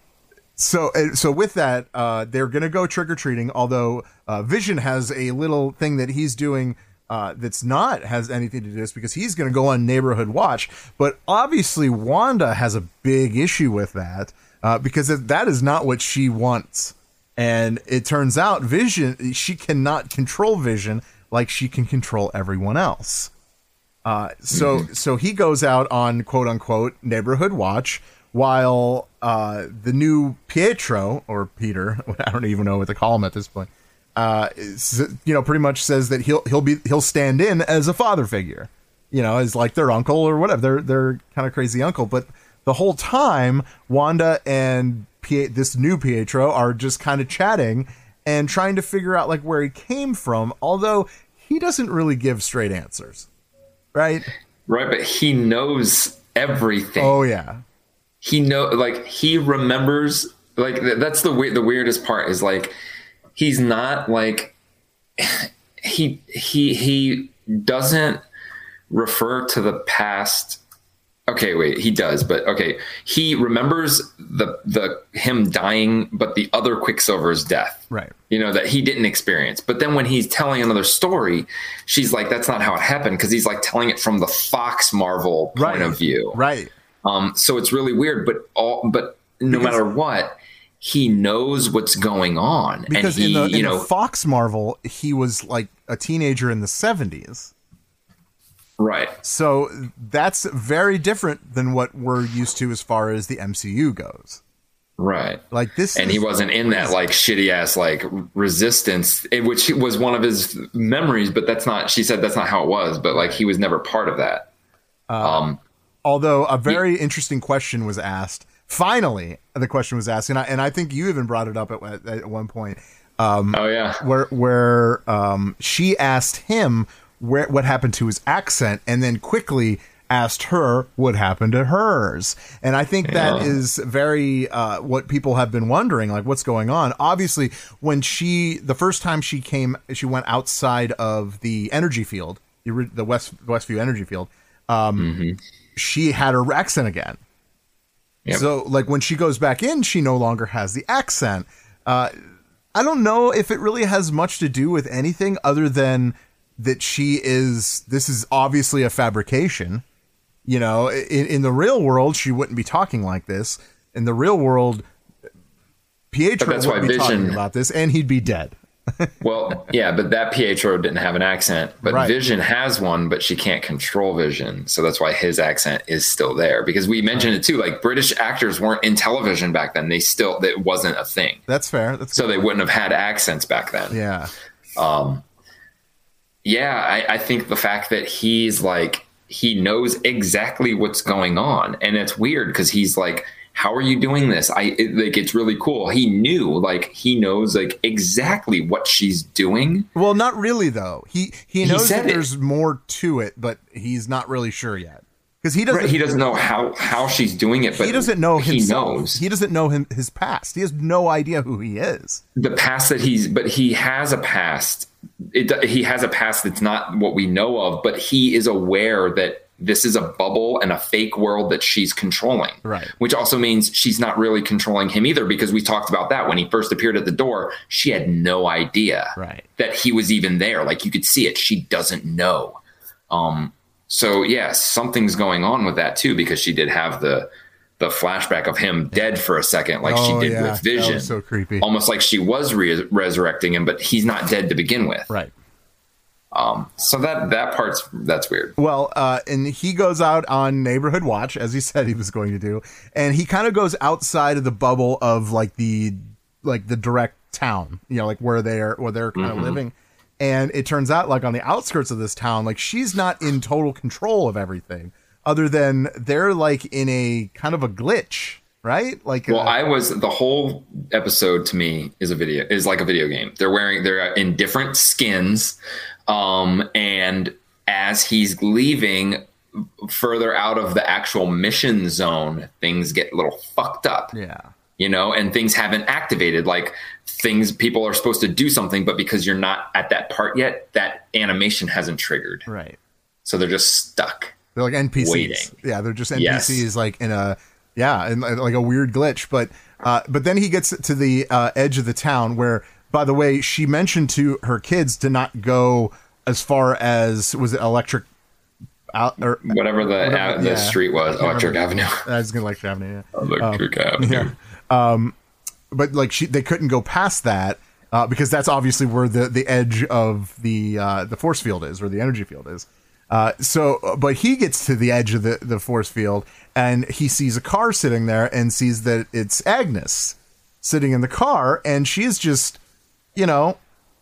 so uh, so with that, uh, they're gonna go trick or treating. Although uh, Vision has a little thing that he's doing. Uh, that's not has anything to do with this because he's going to go on neighborhood watch. But obviously, Wanda has a big issue with that uh, because that is not what she wants. And it turns out Vision, she cannot control Vision like she can control everyone else. Uh, so so he goes out on quote unquote neighborhood watch while uh, the new Pietro or Peter, I don't even know what to call him at this point, uh, you know, pretty much says that he'll he'll be he'll stand in as a father figure, you know, as like their uncle or whatever, their their kind of crazy uncle. But the whole time, Wanda and Pie- this new Pietro are just kind of chatting and trying to figure out like where he came from, although he doesn't really give straight answers, right? Right, but he knows everything. Oh yeah, he know like he remembers like that's the the weirdest part is like he's not like he he he doesn't refer to the past. Okay wait he does but okay. He remembers the the him dying but the other quicksilver's death. Right. You know that he didn't experience. But then when he's telling another story she's like that's not how it happened because he's like telling it from the fox marvel point Right. of view. Right. Um, so it's really weird, but all but no Because- matter what, he knows what's going on, because and he, in the in you know, the Fox Marvel, he was like a teenager in the seventies. right? So that's very different than what we're used to as far as the MCU goes. Right. Like this, And he wasn't in that like shitty ass like resistance, which was one of his memories. But that's not. She said that's not how it was. But like he was never part of that. um, Although a very interesting question was asked. Finally, the question was asked, and I and I think you even brought it up at at, at one point. Um, oh yeah, where where um, she asked him where what happened to his accent, and then quickly asked her what happened to hers. And I think that Yeah. is very uh, what people have been wondering, like what's going on. Obviously, when she the first time she came, she went outside of the energy field, the, West Westview energy field. Um, She had her accent again. Yep. So, like when she goes back in, she no longer has the accent. Uh, I don't know if it really has much to do with anything other than that she is. This is obviously a fabrication. You know, in, in the real world, she wouldn't be talking like this. In the real world, Pietro why be talking about this, and he'd be dead. Well, yeah, but that Pietro didn't have an accent, but Right. Vision has one, but she can't control Vision, so that's why his accent is still there. Because we mentioned it too, like British actors weren't in television back then; they still it wasn't a thing, That's fair. That's so they wouldn't have had accents back then. yeah. Um, yeah, I, I think the fact that he's like he knows exactly what's going on, and it's weird because he's like, "How are you doing this?" I it, like it's really cool. He knew, like he knows, like exactly what she's doing. Well, not really though. He he He knows that it. there's more to it, but he's not really sure yet because he doesn't. Right, he doesn't know how how she's doing it, but he doesn't know he himself. knows He doesn't know him his past. He has no idea who he is. the past that he's but he has a past it, he has a past that's not what we know of but he is aware that this is a bubble and a fake world that she's controlling Right. which also means she's not really controlling him either because we talked about that when he first appeared at the door she had no idea Right. that he was even there like you could see it she doesn't know um so yeah something's going on with that too because she did have the the flashback of him dead for a second like Oh, she did yeah. with vision so creepy. almost like she was re- resurrecting him, but he's not dead to begin with. Right. Um, so that that part's that's weird. Well, uh, and he goes out on neighborhood watch as he said he was going to do, and he kind of goes outside of the bubble of like the like the direct town, you know, like where they're where they're kind of Mhm. living. And it turns out, like on the outskirts of this town, like she's not in total control of everything, other than they're like in a kind of a glitch, right? Like, Well, uh, I was the whole episode to me is a video is like a video game. They're wearing they're in different skins, um, and as he's leaving further out of the actual mission zone, things get a little fucked up. yeah, you know, and things haven't activated. Like things, people are supposed to do something, but because you're not at that part yet, that animation hasn't triggered. Right. So they're just stuck. They're like NPCs. Waiting. Yeah, they're just NPCs Yes. like in a yeah, in like a weird glitch. But uh, but then he gets to the uh, edge of the town where, by the way, she mentioned to her kids to not go as far as was it Electric out or Whatever the Whatever- the yeah. street was, Electric remember. Avenue. I was gonna Electric Avenue. Yeah. Electric Avenue. Yeah. Um, but like she, they couldn't go past that uh, because that's obviously where the the edge of the uh, the force field is, where the energy field is. Uh, so, but he gets to the edge of the the force field and he sees a car sitting there and sees that it's Agnes sitting in the car, and she is just, you know,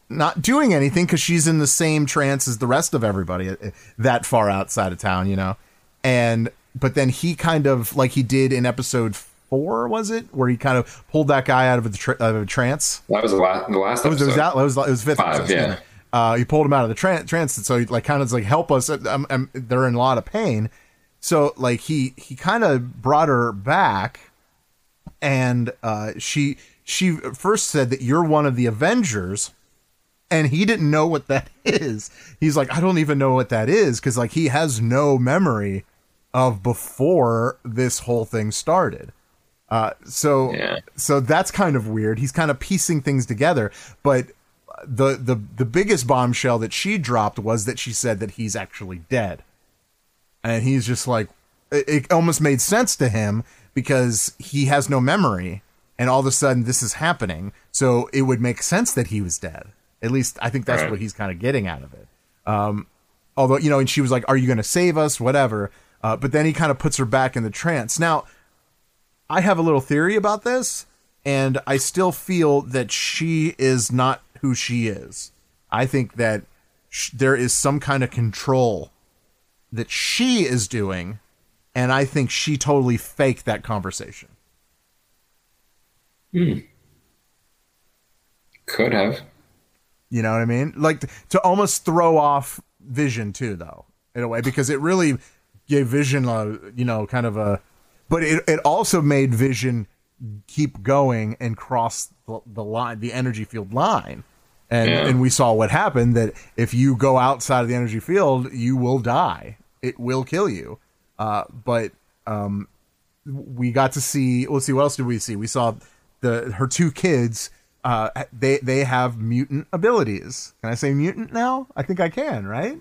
not doing anything because she's in the same trance as the rest of everybody uh, that far outside of town, you know. And but then he kind of like he did in episode four, was it, where he kind of pulled that guy out of the tra- out of a trance. That was the last, the last It was, it was, episode. out, it was, it was fifth Five, episode. yeah. Uh, he pulled him out of the tran- trance, and so he like kind of like help us. Um, um, they're in a lot of pain, so like he he kind of brought her back, and uh, she she first said that you're one of the Avengers, and he didn't know what that is. He's like, I don't even know what that is because like he has no memory of before this whole thing started. Uh, so so that's kind of weird. He's kind of piecing things together, but the the the biggest bombshell that she dropped was that she said that he's actually dead, and he's just like it, it almost made sense to him because he has no memory, and all of a sudden this is happening, so it would make sense that he was dead. At least I think that's Right. what he's kind of getting out of it. Um, although you know, and she was like, "Are you going to save us?" Whatever. Uh, but then he kind of puts her back in the trance. Now, I have a little theory about this, and I still feel that she is not who she is. I think that sh- there is some kind of control that she is doing, and I think she totally faked that conversation. Hmm. Could have. You know what I mean? Like to, to almost throw off Vision too, though, in a way, because it really gave Vision a you know kind of a, but it it also made Vision keep going and cross the, the line, the energy field line. And, Yeah. and we saw what happened that if you go outside of the energy field, you will die. It will kill you. Uh, but um, we got to see. Let's see. What else did we see? We saw the her two kids. Uh, they they have mutant abilities. Can I say mutant now? I think I can. Right?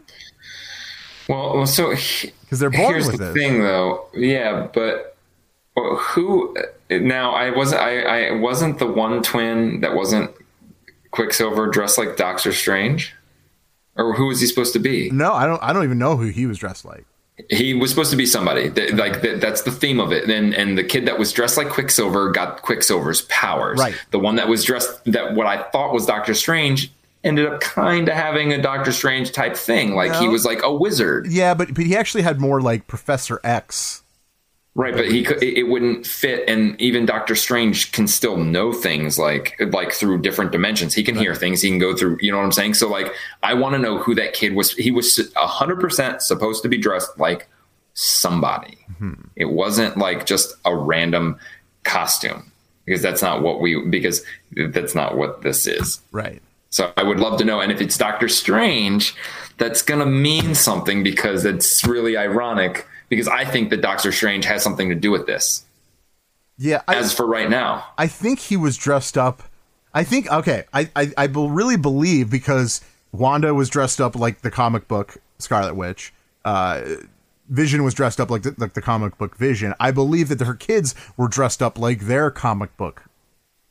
Well, well, so because they're born here's with the it. thing, though. Yeah, but well, who? Now, I wasn't. I, I wasn't the one twin that wasn't Quicksilver dressed like Doctor Strange, or who was he supposed to be? No, I don't. I don't even know who he was dressed like. He was supposed to be somebody. That, like that, that's the theme of it. And and the kid that was dressed like Quicksilver got Quicksilver's powers. Right. The one that was dressed that what I thought was Doctor Strange ended up kind of having a Doctor Strange type thing. Like he was like a wizard. Yeah, but but he actually had more like Professor X. Right, but he could, it wouldn't fit, and even Doctor Strange can still know things like like through different dimensions. He can hear things. He can go through. You know what I'm saying? So like, I want to know who that kid was. He was hundred percent supposed to be dressed like somebody. Mm-hmm. It wasn't like just a random costume because that's not what we because that's not what this is. Right. So I would love to know. And if it's Doctor Strange, that's going to mean something because it's really ironic because I think that Doctor Strange has something to do with this. Yeah. I, As for right now, I think he was dressed up. I think okay. I I, I really believe because Wanda was dressed up like the comic book Scarlet Witch. Uh, Vision was dressed up like the, like the comic book Vision. I believe that her kids were dressed up like their comic book.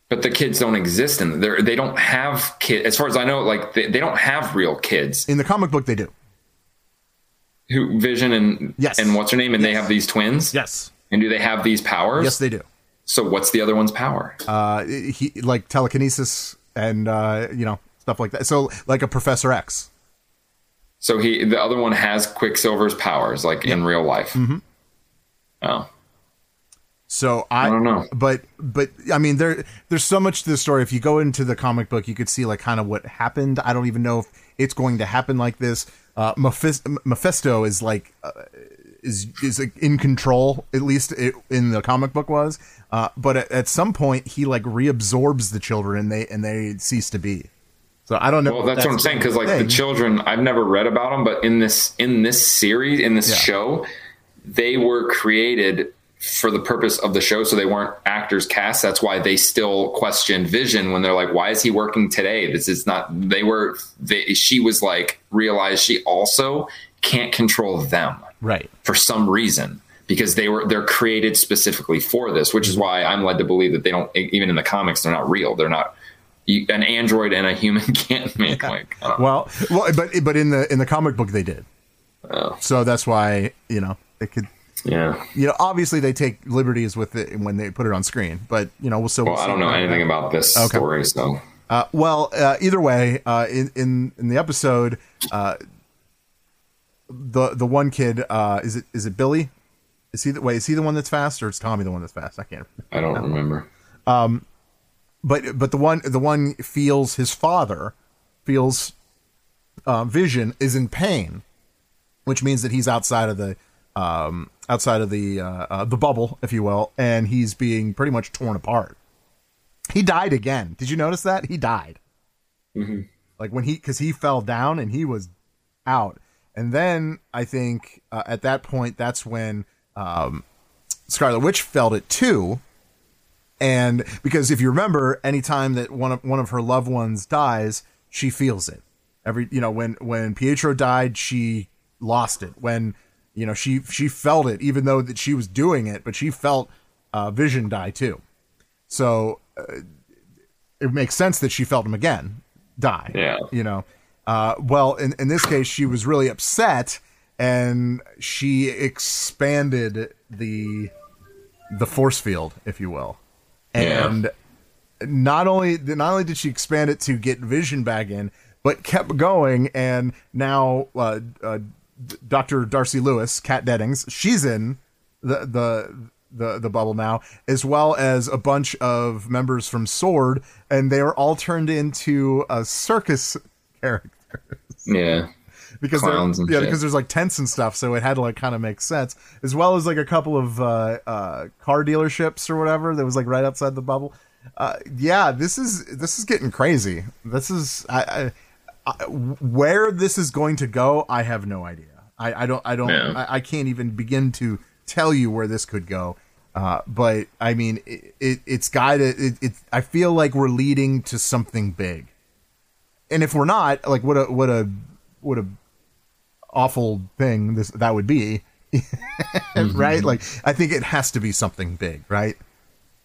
but the kids don't exist in there. They don't have kids. As far as I know, like they, they don't have real kids. In the comic book, they do. Who Vision and Yes. and what's her name? And they have these twins. Yes. And do they have these powers? Yes, they do. So what's the other one's power? Uh, he like telekinesis and uh, you know stuff like that. So like a Professor X. So he the other one has Quicksilver's powers, like in real life. Mm-hmm. Oh. So I, don't know. but but I mean there there's so much to the story. If you go into the comic book, you could see like kind of what happened. I don't even know if it's going to happen like this. Uh, Mephis- Mephisto is like uh, is is like, in control. At least it, in the comic book was. Uh, but at, at some point, he like reabsorbs the children, and they and they cease to be. So I don't know. Well, if that's, what I'm saying because like the children, I've never read about them, but in this in this series, in this Yeah. show, they were created for the purpose of the show, so they weren't actors cast. That's why they still question Vision when they're like, "Why is he working today?" This is not. They were. They, she was like realized she also can't control them right. for some reason because they were they're created specifically for this, which is why I'm led to believe that they don't even in the comics they're not real. They're not. You, an android and a human can't make like. I. Well, well, but but in the in the comic book they did. Oh. So that's why you know they could. Yeah. You know, obviously they take liberties with it when they put it on screen, but you know, we'll still. Well, I don't know anything about this Okay. story, so Uh, well, uh, either way, uh, in in in the episode, uh, the the one kid uh, is it is it Billy? Is he the wait? Is he the one that's fast, or is Tommy the one that's fast? I can't. I don't remember. Um, But but the one the one feels his father feels uh, Vision is in pain, which means that he's outside of the um, outside of the uh, uh, the bubble, if you will, and he's being pretty much torn apart. He died again. Did you notice that he died? Like when he because he fell down and he was out, and then I think uh, at that point that's when um, Scarlet Witch felt it too. And because if you remember, anytime that one of one of her loved ones dies, she feels it. Every you know when when Pietro died, she lost it. When you know she she felt it, even though that she was doing it, but she felt uh, Vision die too. So uh, it makes sense that she felt him again die. Yeah. You know. Uh, well, in in this case, she was really upset, and she expanded the the force field, if you will. Yeah. And not only not only did she expand it to get Vision back in, but kept going. And now uh, uh, Dr. Darcy Lewis, Kat Dennings, she's in the the the the bubble now, as well as a bunch of members from Sword, and they are all turned into a circus character Yeah. because Clowns yeah, shit. because there's like tents and stuff, so it had to like kind of make sense, as well as like a couple of uh, uh, car dealerships or whatever that was like right outside the bubble. Uh, yeah, this is this is getting crazy. This is I, where this is going to go. I have no idea. I, I don't I don't Yeah. I, I can't even begin to tell you where this could go. Uh, but I mean, it, it it's got to. It, it I feel like we're leading to something big and if we're not, like, what a what a what a awful thing this that would be, right? Like, I think it has to be something big, right?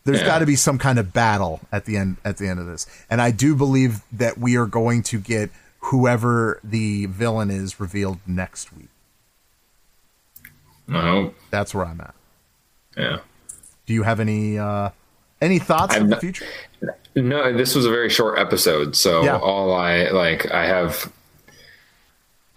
There's Yeah. got to be some kind of battle at the end at the end of this, and I do believe that we are going to get whoever the villain is revealed next week. I hope. That's where I'm at. Yeah. Do you have any uh any thoughts of the future? No, this was a very short episode, so Yeah. all I like I have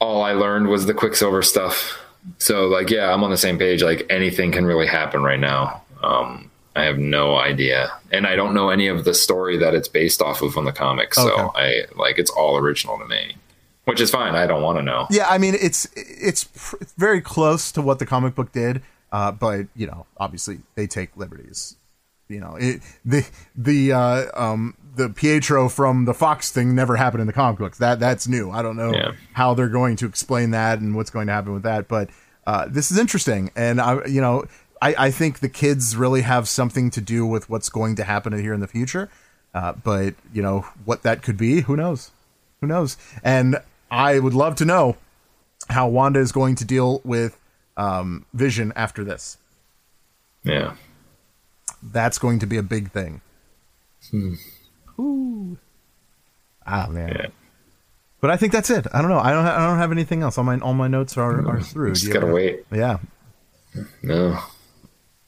all I learned was the Quicksilver stuff. So like yeah, I'm on the same page. Like anything can really happen right now. Um I have no idea. And I don't know any of the story that it's based off of on the comics. So Okay. I like it's all original to me. Which is fine. I don't want to know. Yeah, I mean it's it's pr- very close to what the comic book did, uh, but you know, obviously they take liberties. You know, it, the the uh, um, the Pietro from the Fox thing never happened in the comic books. That that's new. I don't know Yeah. how they're going to explain that and what's going to happen with that, but uh, this is interesting, and I you know I, I think the kids really have something to do with what's going to happen here in the future. Uh, but you know what that could be, who knows? Who knows? And I would love to know how Wanda is going to deal with um, Vision after this. Yeah. That's going to be a big thing. Hmm. Ooh. Ah man. Yeah. But I think that's it. I don't know. I don't. Ha- I don't have anything else. All my all my notes are, are through. Just gotta wait. Yeah. No.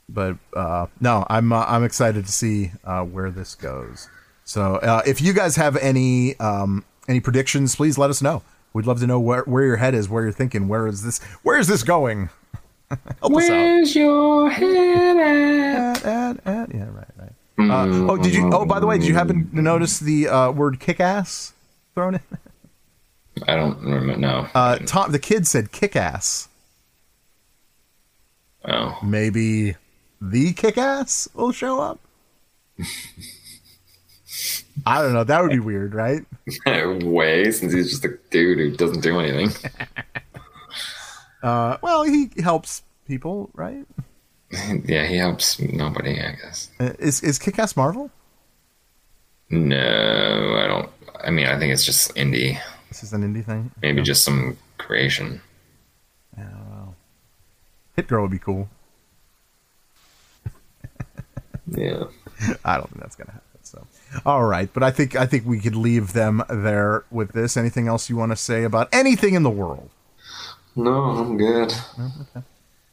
But uh, no, I'm uh, I'm excited to see uh, where this goes. So uh, if you guys have any um, any predictions, please let us know. We'd love to know where, where your head is, where you're thinking, where is this where is this going? Help us out. your head at? At, at, at. Yeah, right, right. Uh, oh, did you? Oh, by the way, did you happen to notice the uh, word "kick-ass" thrown in? I don't remember. No. Uh, Tom, the kid said "kick-ass." Oh, maybe the Kick-Ass will show up. I don't know. That would be weird, right? way since he's just a dude who doesn't do anything. Uh, well, he helps people, right? yeah, he helps nobody, I guess. Uh, Is is Kick-Ass Marvel? No, I don't. I mean, I think it's just indie. This is an indie thing. Maybe just some creation. Hit Girl would be cool. Yeah. I don't think that's gonna happen. So, all right, but I think I think we could leave them there with this. Anything else you want to say about anything in the world? No, I'm good.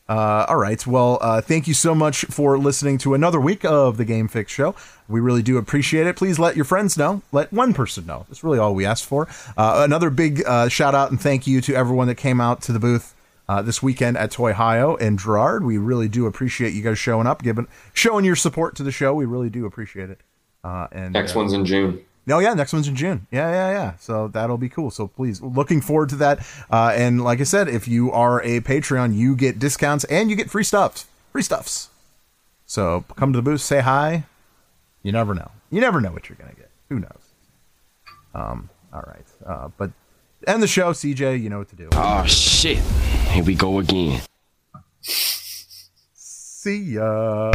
Uh, all right. Well, uh, thank you so much for listening to another week of the Game Fix Show. We really do appreciate it. Please let your friends know. Let one person know. That's really all we ask for. Uh, another big uh, shout out and thank you to everyone that came out to the booth uh, this weekend at Toy Hio and Gerard. We really do appreciate you guys showing up, giving showing your support to the show. We really do appreciate it. Uh, and Next uh, one's in June. No, yeah, next one's in June. Yeah, yeah, yeah. So that'll be cool. So please, looking forward to that. Uh, and like I said, if you are a Patreon, you get discounts and you get free stuffs. free stuffs. So come to the booth, say hi. You never know. You never know what you're gonna get. Who knows? Um. All right. Uh. But end the show, CJ. You know what to do. Oh shit. Here we go again. See ya.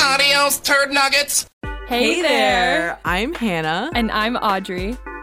Adios, turd nuggets. Hey, there. I'm Hannah. And I'm Audrey.